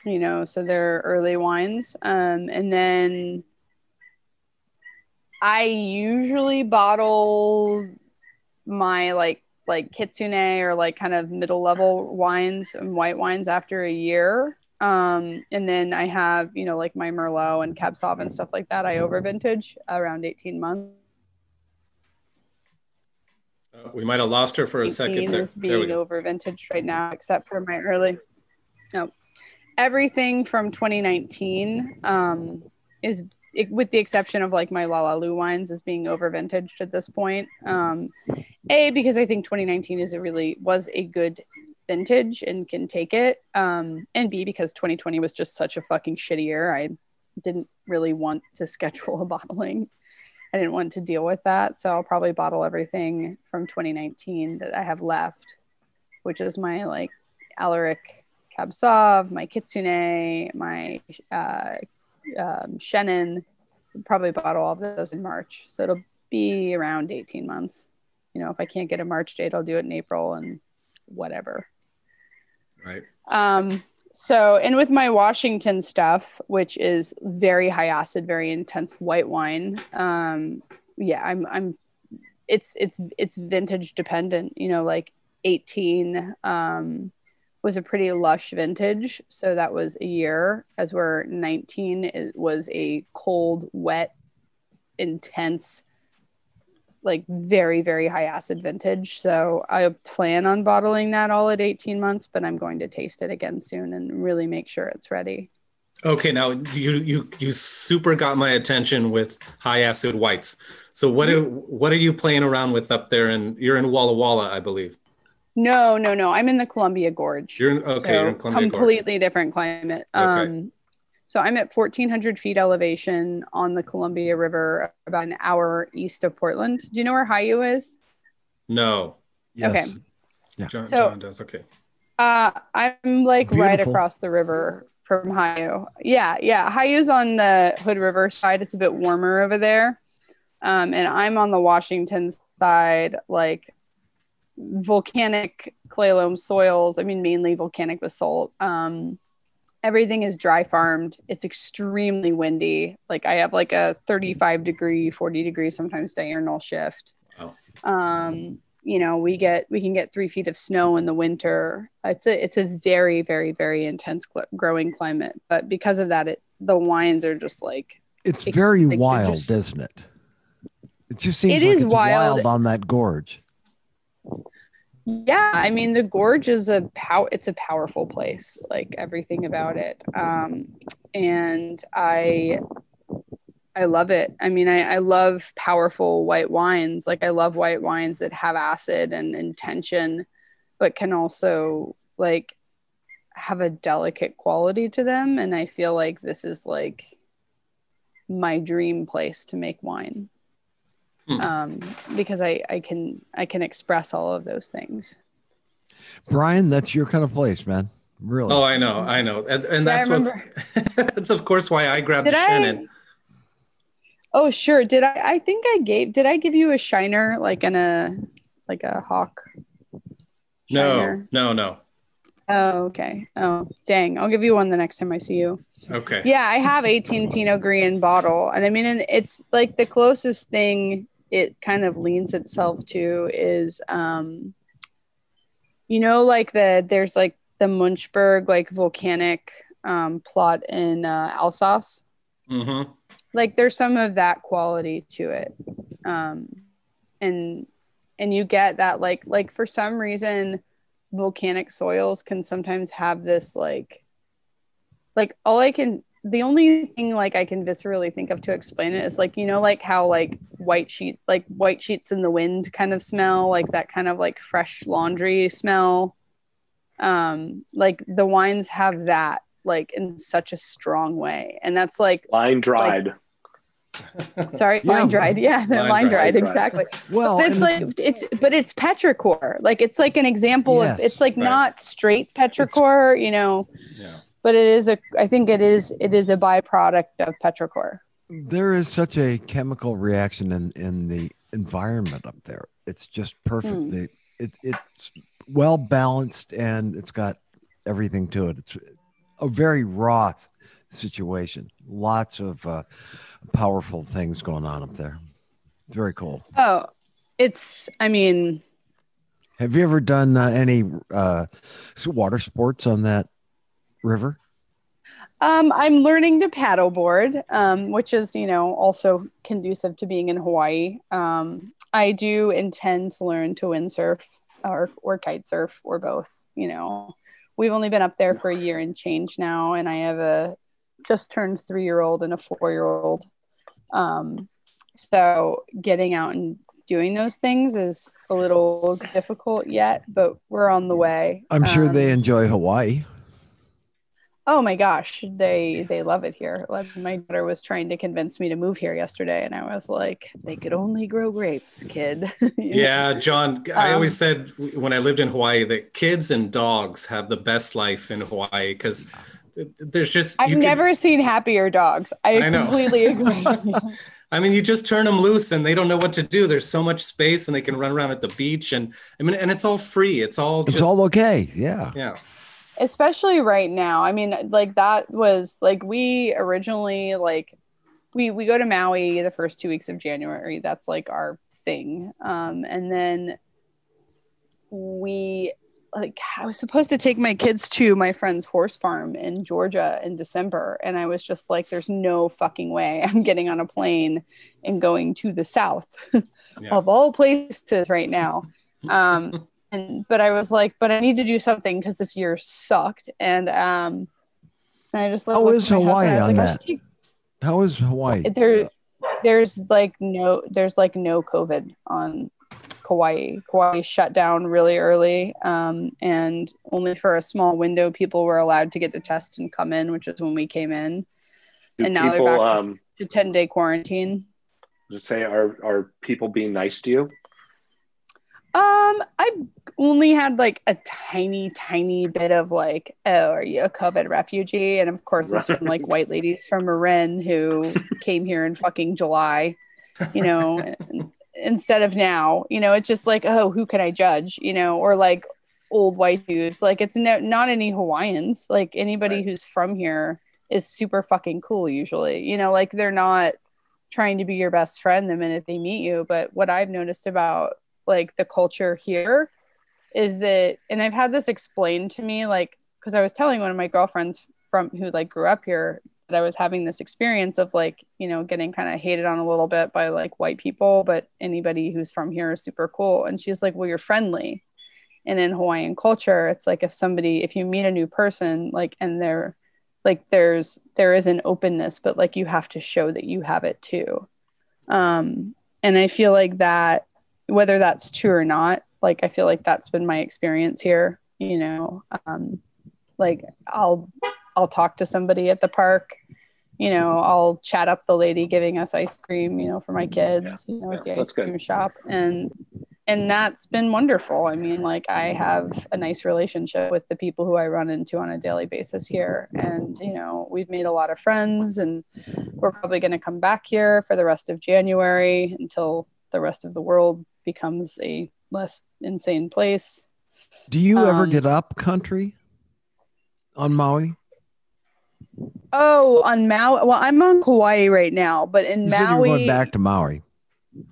You know, so they're early wines. Um, and then I usually bottle my like like kitsune or like kind of middle level wines and white wines after a year. Um, and then I have, you know, like my Merlot and Cab Sauv and stuff like that. I over vintage around 18 months. Uh, we might have lost her for a 18 second there. is being over vintage right now, except for my early. No, everything from 2019 um, is, it, with the exception of like my La La Lu wines, is being over vintaged at this point. Um, a because I think 2019 is a really was a good vintage and can take it. Um, and B because 2020 was just such a fucking shitty year. I didn't really want to schedule a bottling. I didn't want to deal with that. So I'll probably bottle everything from 2019 that I have left, which is my like Alaric Cab Sauv, my Kitsune, my uh, um, Shannon. Probably bottle all of those in March. So it'll be around 18 months. You know, if I can't get a March date, I'll do it in April and whatever. Right. Um, so, and with my Washington stuff, which is very high acid, very intense white wine, um, yeah, I'm, I'm, it's, it's, it's vintage dependent, you know, like 18, um, was a pretty lush vintage. So that was a year as where 19 it was a cold, wet, intense, like very, very high acid vintage. So I plan on bottling that all at 18 months, but I'm going to taste it again soon and really make sure it's ready. Okay, now you you you super got my attention with high acid whites. So what are what are you playing around with up there? And you're in Walla Walla, I believe. No, no, no. I'm in the Columbia Gorge. You're in okay. so you're in Columbia Gorge. completely different climate. Okay. Um, so I'm at 1,400 feet elevation on the Columbia River, about an hour east of Portland. Do you know where Hiyu is? No, Yes. Okay. Yeah. John, So- John does. Okay. Uh, I'm like right across the river from Hiyu. Yeah, yeah. Hiyu's on the Hood River side. It's a bit warmer over there. Um, and I'm on the Washington side, like volcanic clay loam soils. I mean, mainly volcanic basalt. Um, everything is dry farmed. It's extremely windy. Like I have like a 35 degree, 40 degree, sometimes diurnal shift. Oh. Um, you know, we get we can get three feet of snow in the winter. It's a it's a very very very intense cl- growing climate. But because of that, it the wines are just like It's Ex- very like, wild, just- isn't it? It just seems It like is it's wild. wild on that gorge. Yeah i mean the gorge is a pow it's a powerful place like everything about it. Um and i i love it. I mean i i love powerful white wines. Like i love white wines that have acid and intention but can also like have a delicate quality to them. And i feel like this is like my dream place to make wine Hmm. um, because I, I can I can express all of those things. Brian, that's your kind of place, man. Really. Oh, I know, I know, and, and that's what. that's of course why I grabbed Did the I? Shannon. Oh sure. Did I? I think I gave. Did I give you a shiner like in a like a hawk? No, Shiner? no, no. Oh okay. Oh dang. I'll give you one the next time I see you. Okay. Yeah, I have 18 Pinot Gris in bottle, and I mean, and it's like the closest thing it kind of leans itself to is, um, you know, like the there's like the Muenchberg like volcanic um, plot in uh, Alsace. Mm-hmm. Like there's some of that quality to it, um, and and you get that like like for some reason volcanic soils can sometimes have this like like all I can the only thing like I can viscerally think of to explain it is like you know like how like white sheet like white sheets in the wind kind of smell like that kind of like fresh laundry smell um like the wines have that like in such a strong way and that's like Line dried. sorry Yeah. line dried yeah the Line line dried, dried exactly well, but it's and- like it's but it's petrichor like it's like an example Yes. of it's like Right. not straight petrichor you know Yeah. But it is a i think it is it is a byproduct of petrichor there is such a chemical reaction in in the environment up there. It's just perfect. Hmm. It, it's well balanced and it's got everything to it. It's a very raw situation. Lots of uh, powerful things going on up there. Very cool. oh it's i mean Have you ever done uh, any uh, water sports on that river? um i'm learning to paddleboard um which is you know also conducive to being in hawaii um i do intend to learn to windsurf or or kite surf or both you know we've only been up there for a year and change now and i have a just turned three year old and a four year old um so getting out and doing those things is a little difficult yet but we're on the way I'm sure Um, they enjoy Hawaii. Oh my gosh, they they love it here. Like, My daughter was trying to convince me to move here yesterday, and I was like, they could only grow grapes, kid." You know? Yeah, John. I Um, always said when I lived in Hawaii that kids and dogs have the best life in Hawaii because there's just I've you can- never seen happier dogs. I, I completely agree. I mean, you just turn them loose and they don't know what to do. There's so much space and they can run around at the beach and I mean, and it's all free. It's all It's just all okay. Yeah. yeah. Especially right now. I mean like that was like we originally like we we go to maui the first two weeks of january. That's like our thing. Um and then we like i was supposed to take my kids to my friend's horse farm in georgia in december and i was just like there's no fucking way i'm getting on a plane and going to the south Yeah. of all places right now. Um and but I was like, but I need to do something because this year sucked, and um, and I just How looked is at my husband, Hawaii on like, that? take- How is Hawaii? There, there's like no, there's like no COVID on Kauai. Kauai shut down really early, um, and only for a small window people were allowed to get the test and come in, which is when we came in, Do and now people they're back um, to ten day quarantine. just say are are people being nice to you? Um, I've only had like a tiny, tiny bit of like, oh, are you a COVID refugee? And of course, it's from like white ladies from Marin who came here in fucking July, you know, instead of now, you know, it's just like, oh, who can I judge, you know, or like old white dudes. Like, it's no, not any Hawaiians. Like, anybody Right. who's from here is super fucking cool, usually, you know, like they're not trying to be your best friend the minute they meet you. But what I've noticed about like the culture here is that and I've had this explained to me like because I was telling one of my girlfriends from who like grew up here that I was having this experience of like you know getting kind of hated on a little bit by like white people but anybody who's from here is super cool. And she's like well you're friendly. And in Hawaiian culture it's like if somebody if you meet a new person like and they're like there's there is an openness but like you have to show that you have it too. Um and I feel like that whether that's true or not like i feel like that's been my experience here you know um like i'll i'll talk to somebody at the park you know, I'll chat up the lady giving us ice cream, you know, for my kids, you know, at the ice good. cream shop. And and that's been wonderful. I mean, like I have a nice relationship with the people who I run into on a daily basis here. And, you know, we've made a lot of friends and we're probably going to come back here for the rest of January until the rest of the world becomes a less insane place. Do you ever Um, get up country on Maui? Oh, on Maui. Well, I'm on Kauai right now, but in You said you Maui, going back to Maui.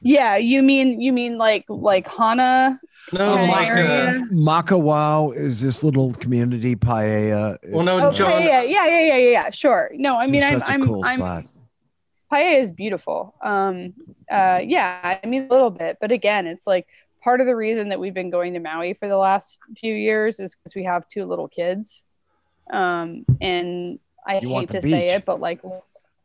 yeah, you mean you mean like like Hana? No, Okay, Mike. Uh. Makawao is this little community Paia. Well, no, Oh, John- Paia. Yeah, yeah, yeah, yeah, yeah. Sure. No, I mean, I'm, such a I'm, cool I'm. Spot. Paia is beautiful. Um, uh, yeah, I mean a little bit, but again, it's like part of the reason that we've been going to Maui for the last few years is because we have two little kids. Um, and I You hate the to say it, but like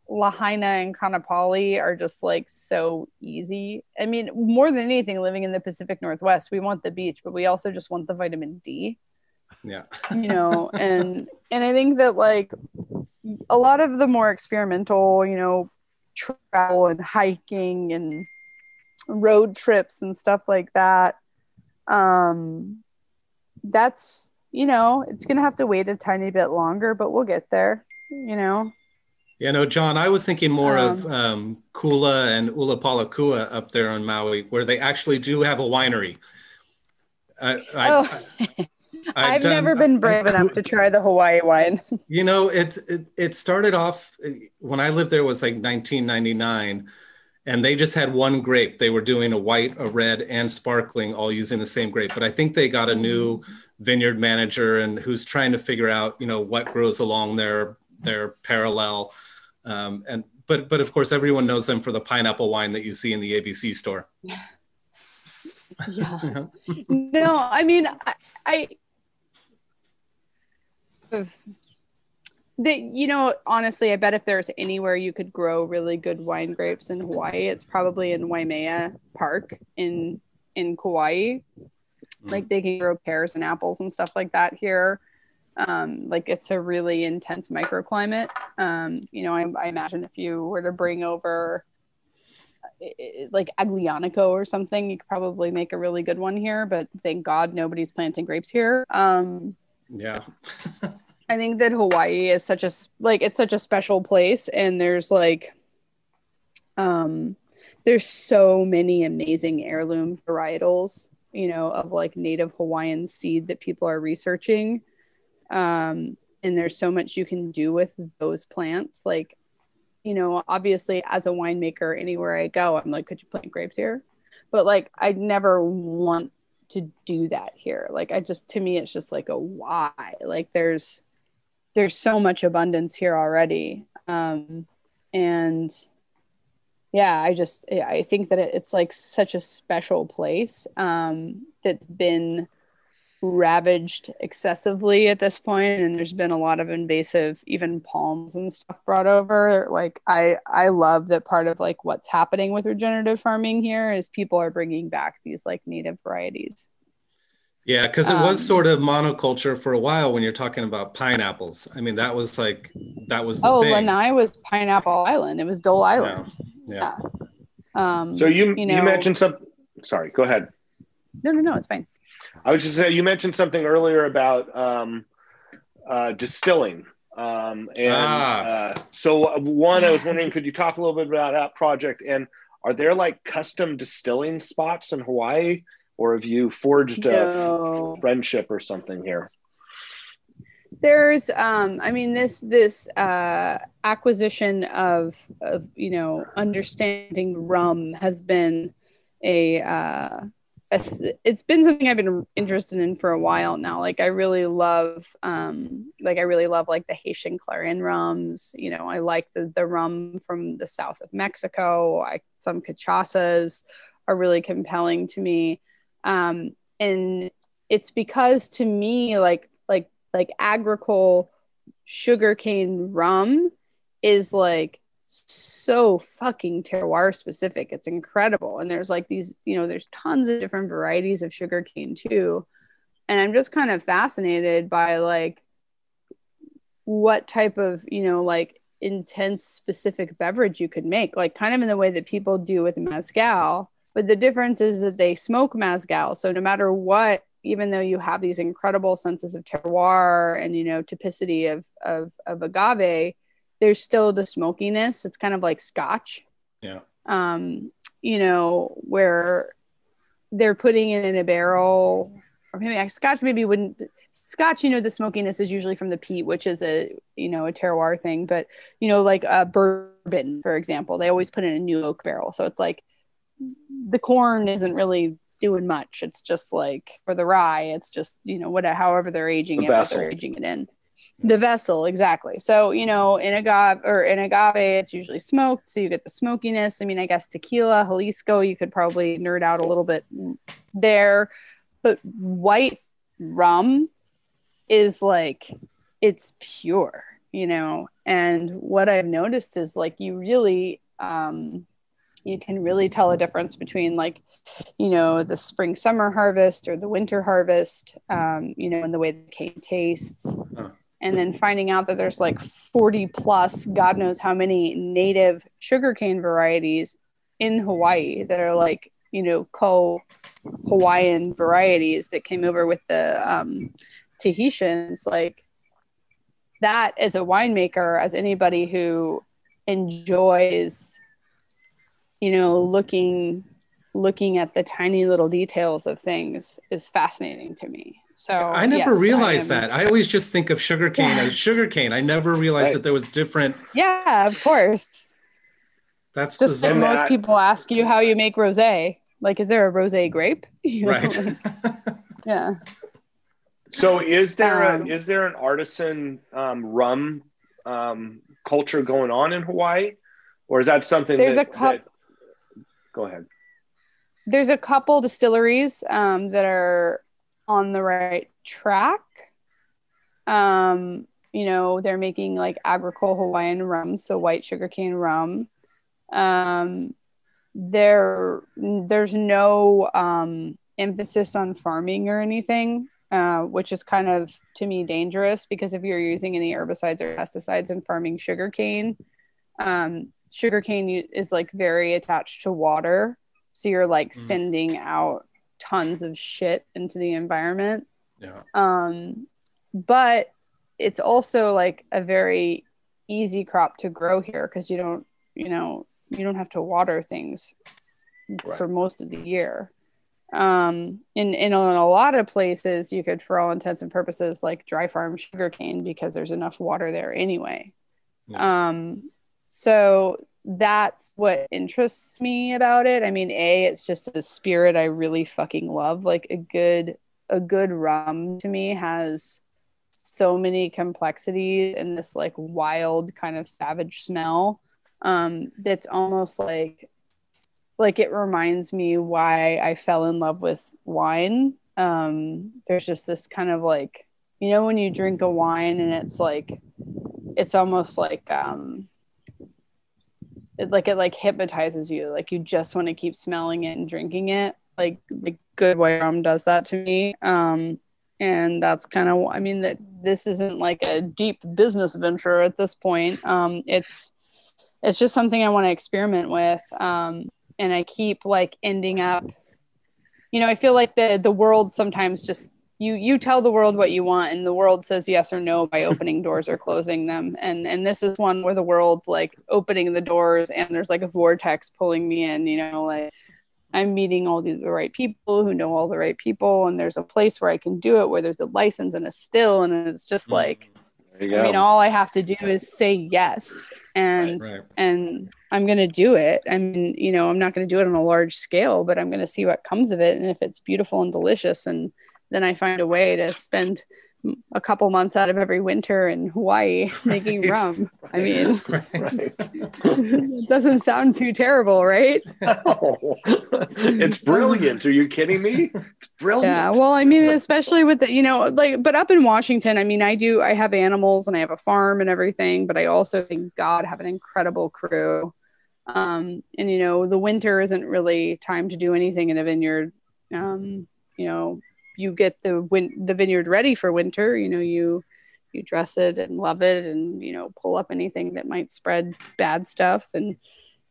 Lahaina and Kaanapali are just like so easy. I mean, more than anything, living in the Pacific Northwest, we want the beach, but we also just want the vitamin D yeah. you know and and i think that like a lot of the more experimental you know travel and hiking and road trips and stuff like that um that's you know it's gonna have to wait a tiny bit longer but we'll get there you know Yeah, no, John, I was thinking more of Um, um, Kula and Ulupalakua up there on Maui, where they actually do have a winery. I, I, Oh. I've i've done- never been brave enough to try the hawaii wine You know, it, it it started off when I lived there was like 1999, and they just had one grape. They were doing a white, a red, and sparkling, all using the same grape. But I think they got a new vineyard manager and who's trying to figure out, you know, what grows along their their parallel. Um, and but but of course, everyone knows them for the pineapple wine that you see in the ABC store. yeah no i mean i, I the, you know honestly i bet if there's anywhere you could grow really good wine grapes in hawaii it's probably in waimea park in in kauai like they can grow pears and apples and stuff like that here um, like it's a really intense microclimate um, you know I, I imagine if you were to bring over like Aglianico or something, you could probably make a really good one here. But thank God nobody's planting grapes here. Um, Yeah. I think that Hawaii is such a like it's such a special place, and there's like, um, there's so many amazing heirloom varietals, you know, of like native Hawaiian seed that people are researching. Um, and there's so much you can do with those plants. Like, you know, obviously as a winemaker, anywhere I go, I'm like, could you plant grapes here? But like, I'd never want to do that here. Like, I just, to me, it's just like a why. Like, there's, there's so much abundance here already. Um, and yeah, I just, I think that it, it's like such a special place um, that's been ravaged excessively at this point and there's been a lot of invasive even palms and stuff brought over like i i love that part of like what's happening with regenerative farming here is people are bringing back these like native varieties Yeah, because it was Um, sort of monoculture for a while when you're talking about pineapples. I mean, that was like that was the oh thing. lanai was pineapple island it was dole island Yeah. um So you you, you mentioned something. Sorry, go ahead. no no no it's fine I was just saying you mentioned something earlier about um, uh, distilling. Um, and Ah. uh, so one, I was wondering, could you talk a little bit about that project? And are there like custom distilling spots in Hawaii, or have you forged a No. friendship or something here? there's um i mean this this uh acquisition of of you know understanding rum has been a uh a th- it's been something i've been interested in for a while now like i really love um like i really love like the haitian clairin rums you know i like the the rum from the south of mexico i some cachaças are really compelling to me um and it's because to me like like like agricole sugarcane rum is like so fucking terroir specific. It's incredible. And there's like these, you know, there's tons of different varieties of sugarcane too. And I'm just kind of fascinated by like what type of, you know, like intense specific beverage you could make, like kind of in the way that people do with mezcal. But the difference is that they smoke mezcal. So no matter what, even though you have these incredible senses of terroir and you know typicity of of, of agave, there's still the smokiness. It's kind of like scotch. Yeah. Um, you know, where they're putting it in a barrel, or maybe scotch maybe wouldn't scotch you know the smokiness is usually from the peat which is a you know a terroir thing but you know like a bourbon for example they always put in a new oak barrel so it's like the corn isn't really doing much. It's just like for the rye it's just you know what however they're aging The it vessel. they're aging it in. The vessel exactly. So you know in agave or in agave it's usually smoked so you get the smokiness. I mean i guess tequila jalisco you could probably nerd out a little bit there. But white rum is like it's pure you know? And what i've noticed is like you really um you can really tell a difference between like you know the spring summer harvest or the winter harvest um you know and the way the cane tastes Huh. and then finding out that there's like 40 plus god knows how many native sugarcane varieties in hawaii that are like you know co hawaiian varieties that came over with the um tahitians like that as a winemaker as anybody who enjoys you know looking looking at the tiny little details of things is fascinating to me so I never yes, I realized am- that. I always just think of sugarcane Yeah. as sugarcane. I never realized Right. that there was different. yeah of course That's just bizarre. like most that- people ask you how you make rosé like is there a rosé grape You know, right. like, yeah So is there Um, a is there an artisan um, rum um, culture going on in Hawaii, or is that something There's that, a coup- that- Go ahead. there's a couple distilleries um, that are on the right track. Um, you know, they're making like agricole Hawaiian rum, so white sugarcane rum. Um, there, there's no um, emphasis on farming or anything, uh, which is kind of to me dangerous because if you're using any herbicides or pesticides in farming sugarcane, um, sugarcane is like very attached to water so you're like Mm. sending out tons of shit into the environment yeah. um but it's also like a very easy crop to grow here because you don't you know you don't have to water things for most of the year um in, in a, in a lot of places you could for all intents and purposes like dry farm sugarcane because there's enough water there anyway Yeah. um so that's what interests me about it i mean a it's just a spirit i really fucking love like a good a good rum to me has so many complexities and this like wild kind of savage smell um that's almost like like it reminds me why I fell in love with wine. Um, there's just this kind of like, you know, when you drink a wine and it's like, it's almost like, um, it like it like hypnotizes you. Like you just want to keep smelling it and drinking it. Like like good white rum does that to me. Um, and that's kind of, I mean, that this isn't like a deep business venture at this point. Um, it's it's just something I want to experiment with. Um, and I keep like ending up, you know, I feel like the the world sometimes just you you tell the world what you want and the world says yes or no by opening doors or closing them. And and this is one where the world's like opening the doors and there's like a vortex pulling me in, you know, like I'm meeting all the, the right people who know all the right people and there's a place where I can do it where there's a license and a still and it's just mm-hmm. like There I mean, all I have to do is say yes, and Right. and I'm gonna do it. I mean, you know, I'm not gonna do it on a large scale, but I'm gonna see what comes of it, and if it's beautiful and delicious, and then I find a way to spend a couple months out of every winter in Hawaii making Right. rum. I mean, Right. it doesn't sound too terrible, right? it's brilliant. Are you kidding me? It's brilliant. Yeah. Well, I mean, especially with the, you know, like, but up in Washington, I mean, I do, I have animals and I have a farm and everything, but I also, thank God, have an incredible crew. Um, and, you know, the winter isn't really time to do anything in a vineyard. Um, you know, you get the win- the vineyard ready for winter, you know, you, you dress it and love it and you know pull up anything that might spread bad stuff and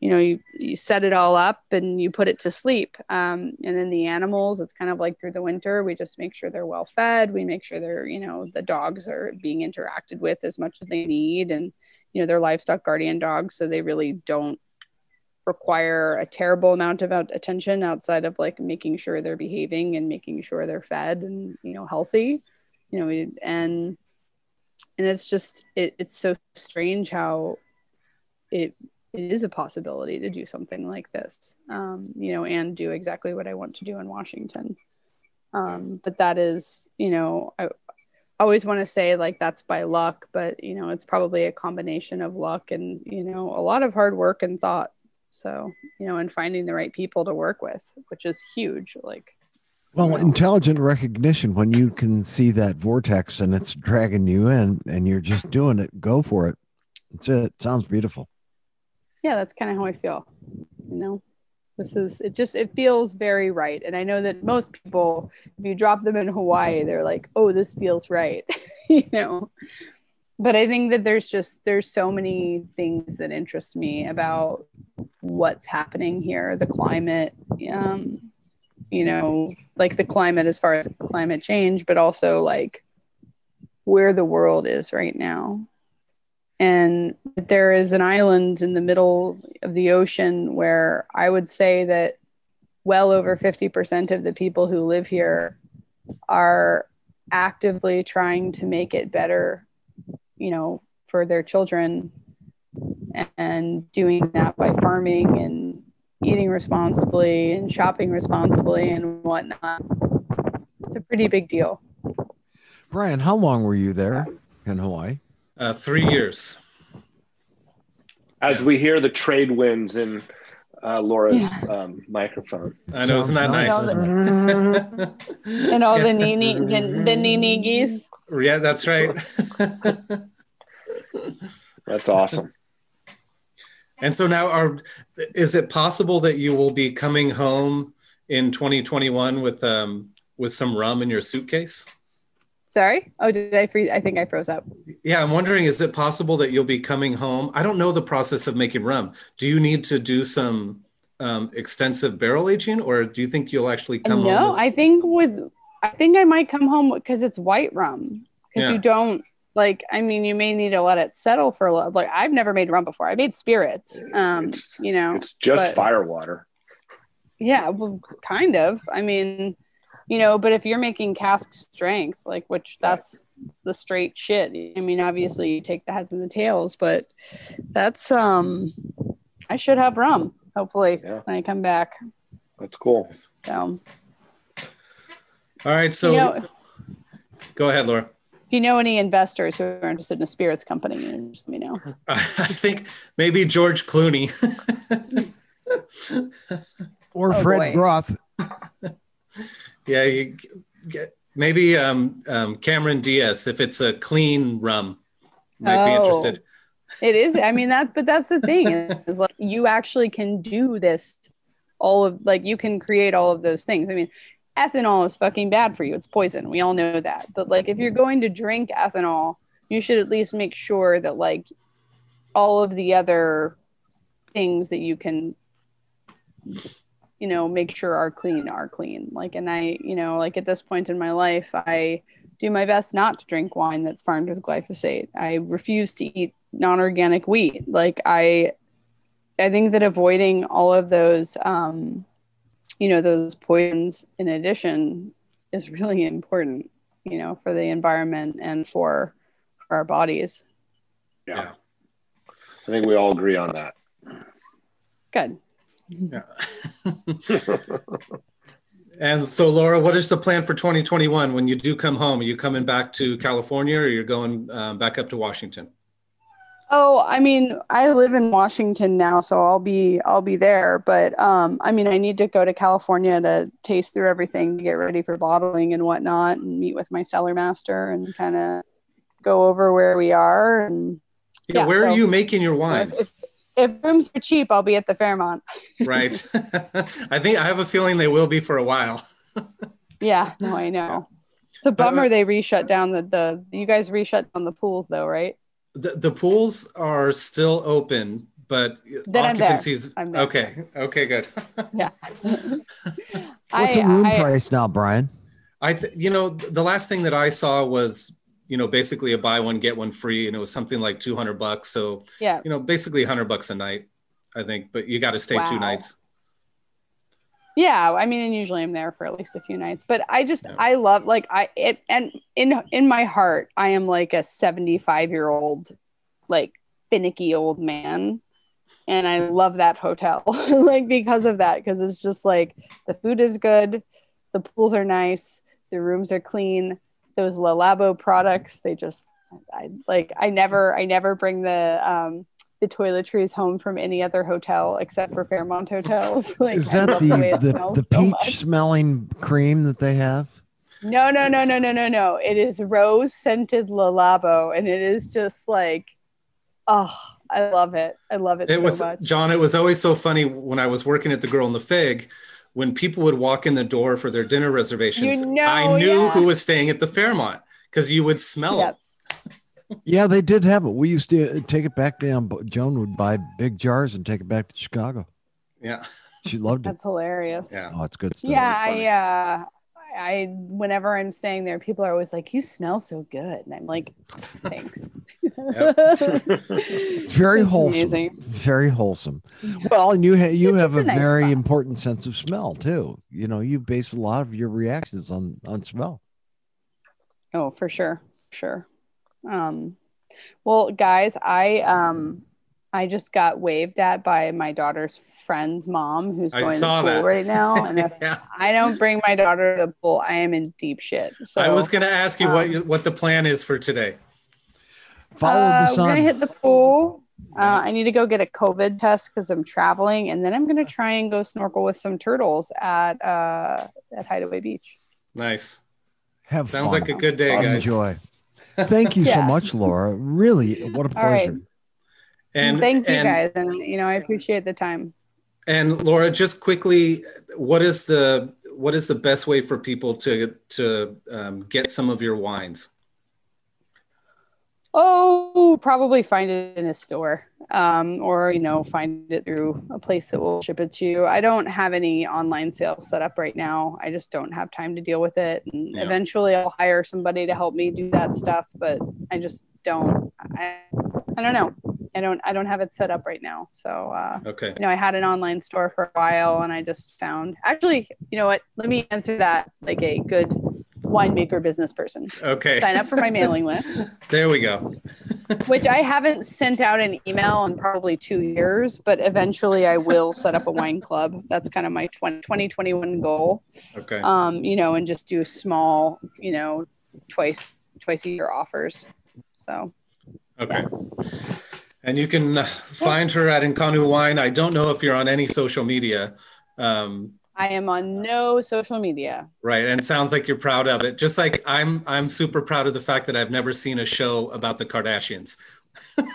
you know you you set it all up and you put it to sleep. Um, and then the animals it's kind of like through the winter we just make sure they're well fed. We make sure they're you know the dogs are being interacted with as much as they need and you know they're livestock guardian dogs so they really don't require a terrible amount of attention outside of like making sure they're behaving and making sure they're fed and you know healthy you know and and it's just it, it's so strange how it it is a possibility to do something like this um, you know and do exactly what i want to do in washington. Um, but that is you know i always want to say like that's by luck but you know it's probably a combination of luck and you know a lot of hard work and thought so you know and finding the right people to work with which is huge like well, intelligent recognition, when you can see that vortex and it's dragging you in and you're just doing it, go for it. That's it. Sounds beautiful. Yeah, that's kind of how I feel. You know, this is, it just, it feels very right. And I know that most people, if you drop them in Hawaii, they're like, oh, this feels right. you know, but I think that there's just, there's so many things that interest me about what's happening here, the climate, um, you know, like the climate as far as climate change, but also like where the world is right now. And there is an island in the middle of the ocean where I would say that well over 50% of the people who live here are actively trying to make it better, you know, for their children and doing that by farming and eating responsibly and shopping responsibly and whatnot. It's a pretty big deal. Brian, how long were you there in Hawaii? Uh, three years. As we hear the trade winds in uh, Laura's yeah. um, microphone. I know, isn't that nice? and all the nene, the, the nene geese. Yeah, that's right. that's awesome. And so now, are is it possible that you will be coming home in 2021 with um with some rum in your suitcase? Sorry. Oh, did I freeze? I think I froze up. Yeah, I'm wondering, is it possible that you'll be coming home? I don't know the process of making rum. Do you need to do some um, extensive barrel aging, or do you think you'll actually come no, home? No, I think with I think I might come home because it's white rum because yeah. you don't like i mean you may need to let it settle for a little like i've never made rum before. I made spirits um it's, you know it's just fire water. Yeah well kind of. I mean you know but if you're making cask strength like which that's the straight shit i mean obviously you take the heads and the tails but that's um i should have rum hopefully yeah. when i come back. That's cool. So. All right so you know, go ahead laura if you know any investors who are interested in a spirits company, just let me know. I think maybe George Clooney or oh, Fred boy. Groth. yeah, you get, maybe um, um, Cameron Diaz if it's a clean rum might oh, be interested. it is. I mean that's but that's the thing is like you actually can do this all of like you can create all of those things. I mean, ethanol is fucking bad for you. It's poison. We all know that. But like if you're going to drink ethanol, you should at least make sure that like all of the other things that you can you know make sure are clean are clean like and i you know like at this point in my life i do my best not to drink wine that's farmed with glyphosate i refuse to eat non-organic wheat like i i think that avoiding all of those um you know those poisons in addition is really important you know for the environment and for, for our bodies. Yeah. I think we all agree on that. Good. Yeah. And so laura what is the plan for 2021 when you do come home are you coming back to california or you're going uh, back up to washington Oh, I mean, I live in Washington now, so I'll be I'll be there. But um, I mean, I need to go to California to taste through everything, get ready for bottling and whatnot, and meet with my cellar master and kind of go over where we are. And yeah, yeah where so are you making your wines? If, if, rooms are cheap, I'll be at the Fairmont. right. I think I have a feeling they will be for a while. yeah. No, I know. It's a bummer they reshut down the the. You guys reshut down the pools though, right? The, the pools are still open, but Then I'm there. occupancy's I'm there. okay. Okay, good. Yeah. What's I- a room I- price now, Brian? I, th- you know, the last thing that I saw was, you know, basically a buy one get one free, and it was something like two hundred bucks. So, Yeah. you know, basically hundred bucks a night, I think. But you got to stay two nights. Yeah, I mean, and usually I'm there for at least a few nights. But I just Yeah. I love like I it and in in my heart I am like a 75 year old, like finicky old man, and I love that hotel like because of that because it's just like the food is good, the pools are nice, the rooms are clean, those Le Labo products they just I like I never I never bring the um the toiletries home from any other hotel except for Fairmont hotels. Like, Is that love the the, the so peach much. smelling cream that they have? No, no, no, no, no, no, no. It is rose scented Le Labo, and it is just like, oh, I love it. I love it, It so was much. John. It was always so funny when I was working at the Girl and the Fig. When people would walk in the door for their dinner reservations, You know, I knew yeah. who was staying at the Fairmont because you would smell Yep. it. Yeah, they did have it. We used to take it back down. Joan would buy big jars and take it back to Chicago. Yeah, She loved it. That's hilarious. yeah. Oh, it's good stuff. Yeah, I, uh, I, whenever I'm staying there, people are always like, "You smell so good," and I'm like, "Thanks." It's very It's wholesome. amazing. Very wholesome. Well, and you ha- you It's have a a nice very spot. important sense of smell too. You know, you base a lot of your reactions on on smell. Oh, for sure, sure. Um, well, guys, I um, I just got waved at by my daughter's friend's mom, who's I going to the pool that right now, and if yeah. I don't bring my daughter to the pool, I am in deep shit. So I was going to ask you what um, you, what the plan is for today. Follow uh, the we're sun. gonna hit the pool. Uh, I need to go get a COVID test because I'm traveling, and then I'm gonna try and go snorkel with some turtles at uh, at Hideaway Beach. Nice. have Sounds fun. like a good day, guys. Enjoy. Thank you so much, Laura. Really, what a All right. pleasure. And Thank you and, guys, and you know I appreciate the time. And Laura, just quickly, what is the what is the best way for people to to um, get some of your wines? Oh, probably find it in a store, um, or you know, find it through a place that will ship it to you. I don't have any online sales set up right now. I just don't have time to deal with it. And Yeah. eventually, I'll hire somebody to help me do that stuff. But I just don't. I, I don't know. I don't. I don't have it set up right now. So, uh, Okay. you know, I had an online store for a while, and I just found. Actually, you know what? Let me answer that like a good winemaker business person. Okay. Sign up for my mailing list There we go. which I haven't sent out an email in probably two years, but eventually I will set up a wine club. That's kind of my 20, 2021 goal. Okay. Um, you know, and just do small, you know, twice twice a year offers. So Okay. And you can uh, find her at INCONNU Wine. I don't know if you're on any social media. Um, I am on no social media. right. And it sounds like you're proud of it. Just like I'm I'm super proud of the fact that I've never seen a show about the Kardashians.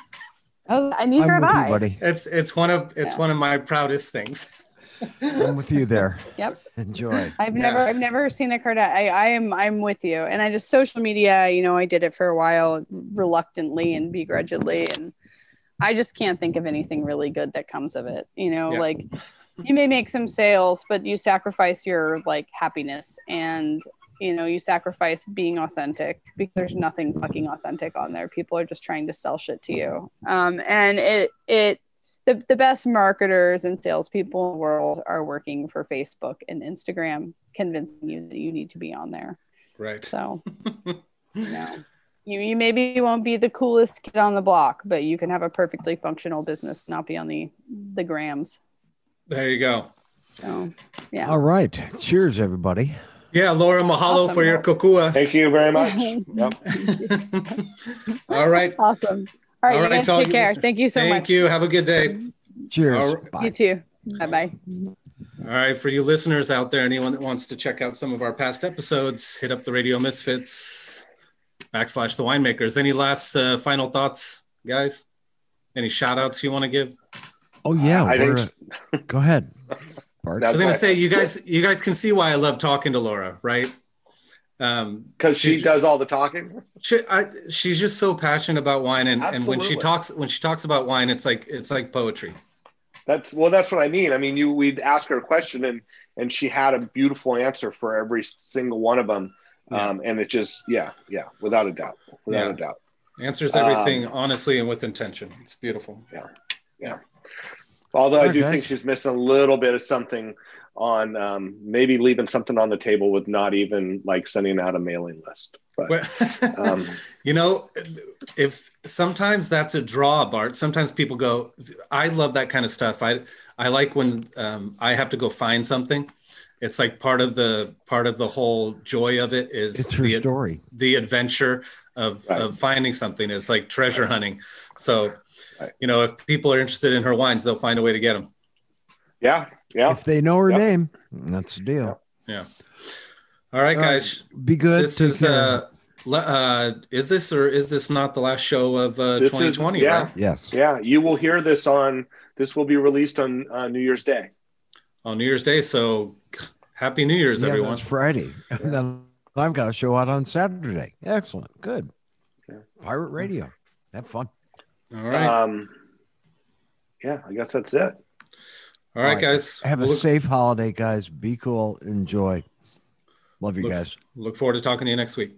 Oh, I neither I'm have I. you, buddy. It's it's one of it's Yeah. one of my proudest things. I'm with you there. Yep. Enjoy. I've never I've never seen a card. I, I am I'm with you. And I just social media, you know, I did it for a while reluctantly and begrudgingly and I just can't think of anything really good that comes of it. You know, Yeah. like you may make some sales, but you sacrifice your like happiness and you know, you sacrifice being authentic because there's nothing fucking authentic on there. People are just trying to sell shit to you. Um and it it the, the best marketers and salespeople in the world are working for Facebook and Instagram, convincing you that you need to be on there. Right. So, you know, you, you maybe won't be the coolest kid on the block, but you can have a perfectly functional business, not be on the the grams. There you go. So, yeah. All right. Cheers, everybody. Yeah, Laura, mahalo Awesome. for your kokua. Thank you very much. Yep. All right. Awesome. All right, All you right, guys take care. later. Thank you so Thank much. Thank you. Have a good day. Cheers. All right. You too. Bye bye. All right, for you listeners out there, anyone that wants to check out some of our past episodes, hit up the Radio Misfits backslash the winemakers. Any last uh, final thoughts, guys? Any shout outs you want to give? Oh yeah. I think we're- Go ahead. Bart. I was gonna say you guys you guys can see why I love talking to Laura, right? Um, because she She- does all the talking. she, I, she's just so passionate about wine, and, and when she talks when she talks about wine, it's like it's like poetry. That's well, that's what I mean. I mean, you we'd ask her a question and and she had a beautiful answer for every single one of them. Yeah. Um, and it just, yeah, yeah, without a doubt, without Yeah. a doubt. Answers everything Um, honestly and with intention. It's beautiful. Although I do guys. think she's missing a little bit of something on um, maybe leaving something on the table with not even like sending out a mailing list. But Well, um, you know, if sometimes that's a draw, Bart. Sometimes people go, "I love that kind of stuff." I I like when um, I have to go find something. It's like part of the part of the whole joy of it is It's the story. the adventure of, Right. of finding something. It's like treasure hunting. So, Right. You know, if people are interested in her wines, they'll find a way to get them. yeah, yeah. If they know her Yep. name, that's the deal. Yeah. All right, All right. guys. Be good. this Take is care. uh, le- uh, is this or is this not the last show of uh, This is- 2020? yeah. Right? yes. Yeah, you will hear this on. This will be released on uh, New Year's Day. On New Year's Day. So, happy New Year's, Yeah, everyone. that's Friday. And then I've got a show out on Saturday. Excellent. Good. Pirate Radio. Have fun. All right. Um, yeah, I guess that's it. All right, all right. guys. Have a look, safe holiday, guys. Be cool. Enjoy. Love you Look- guys. look forward to talking to you next week.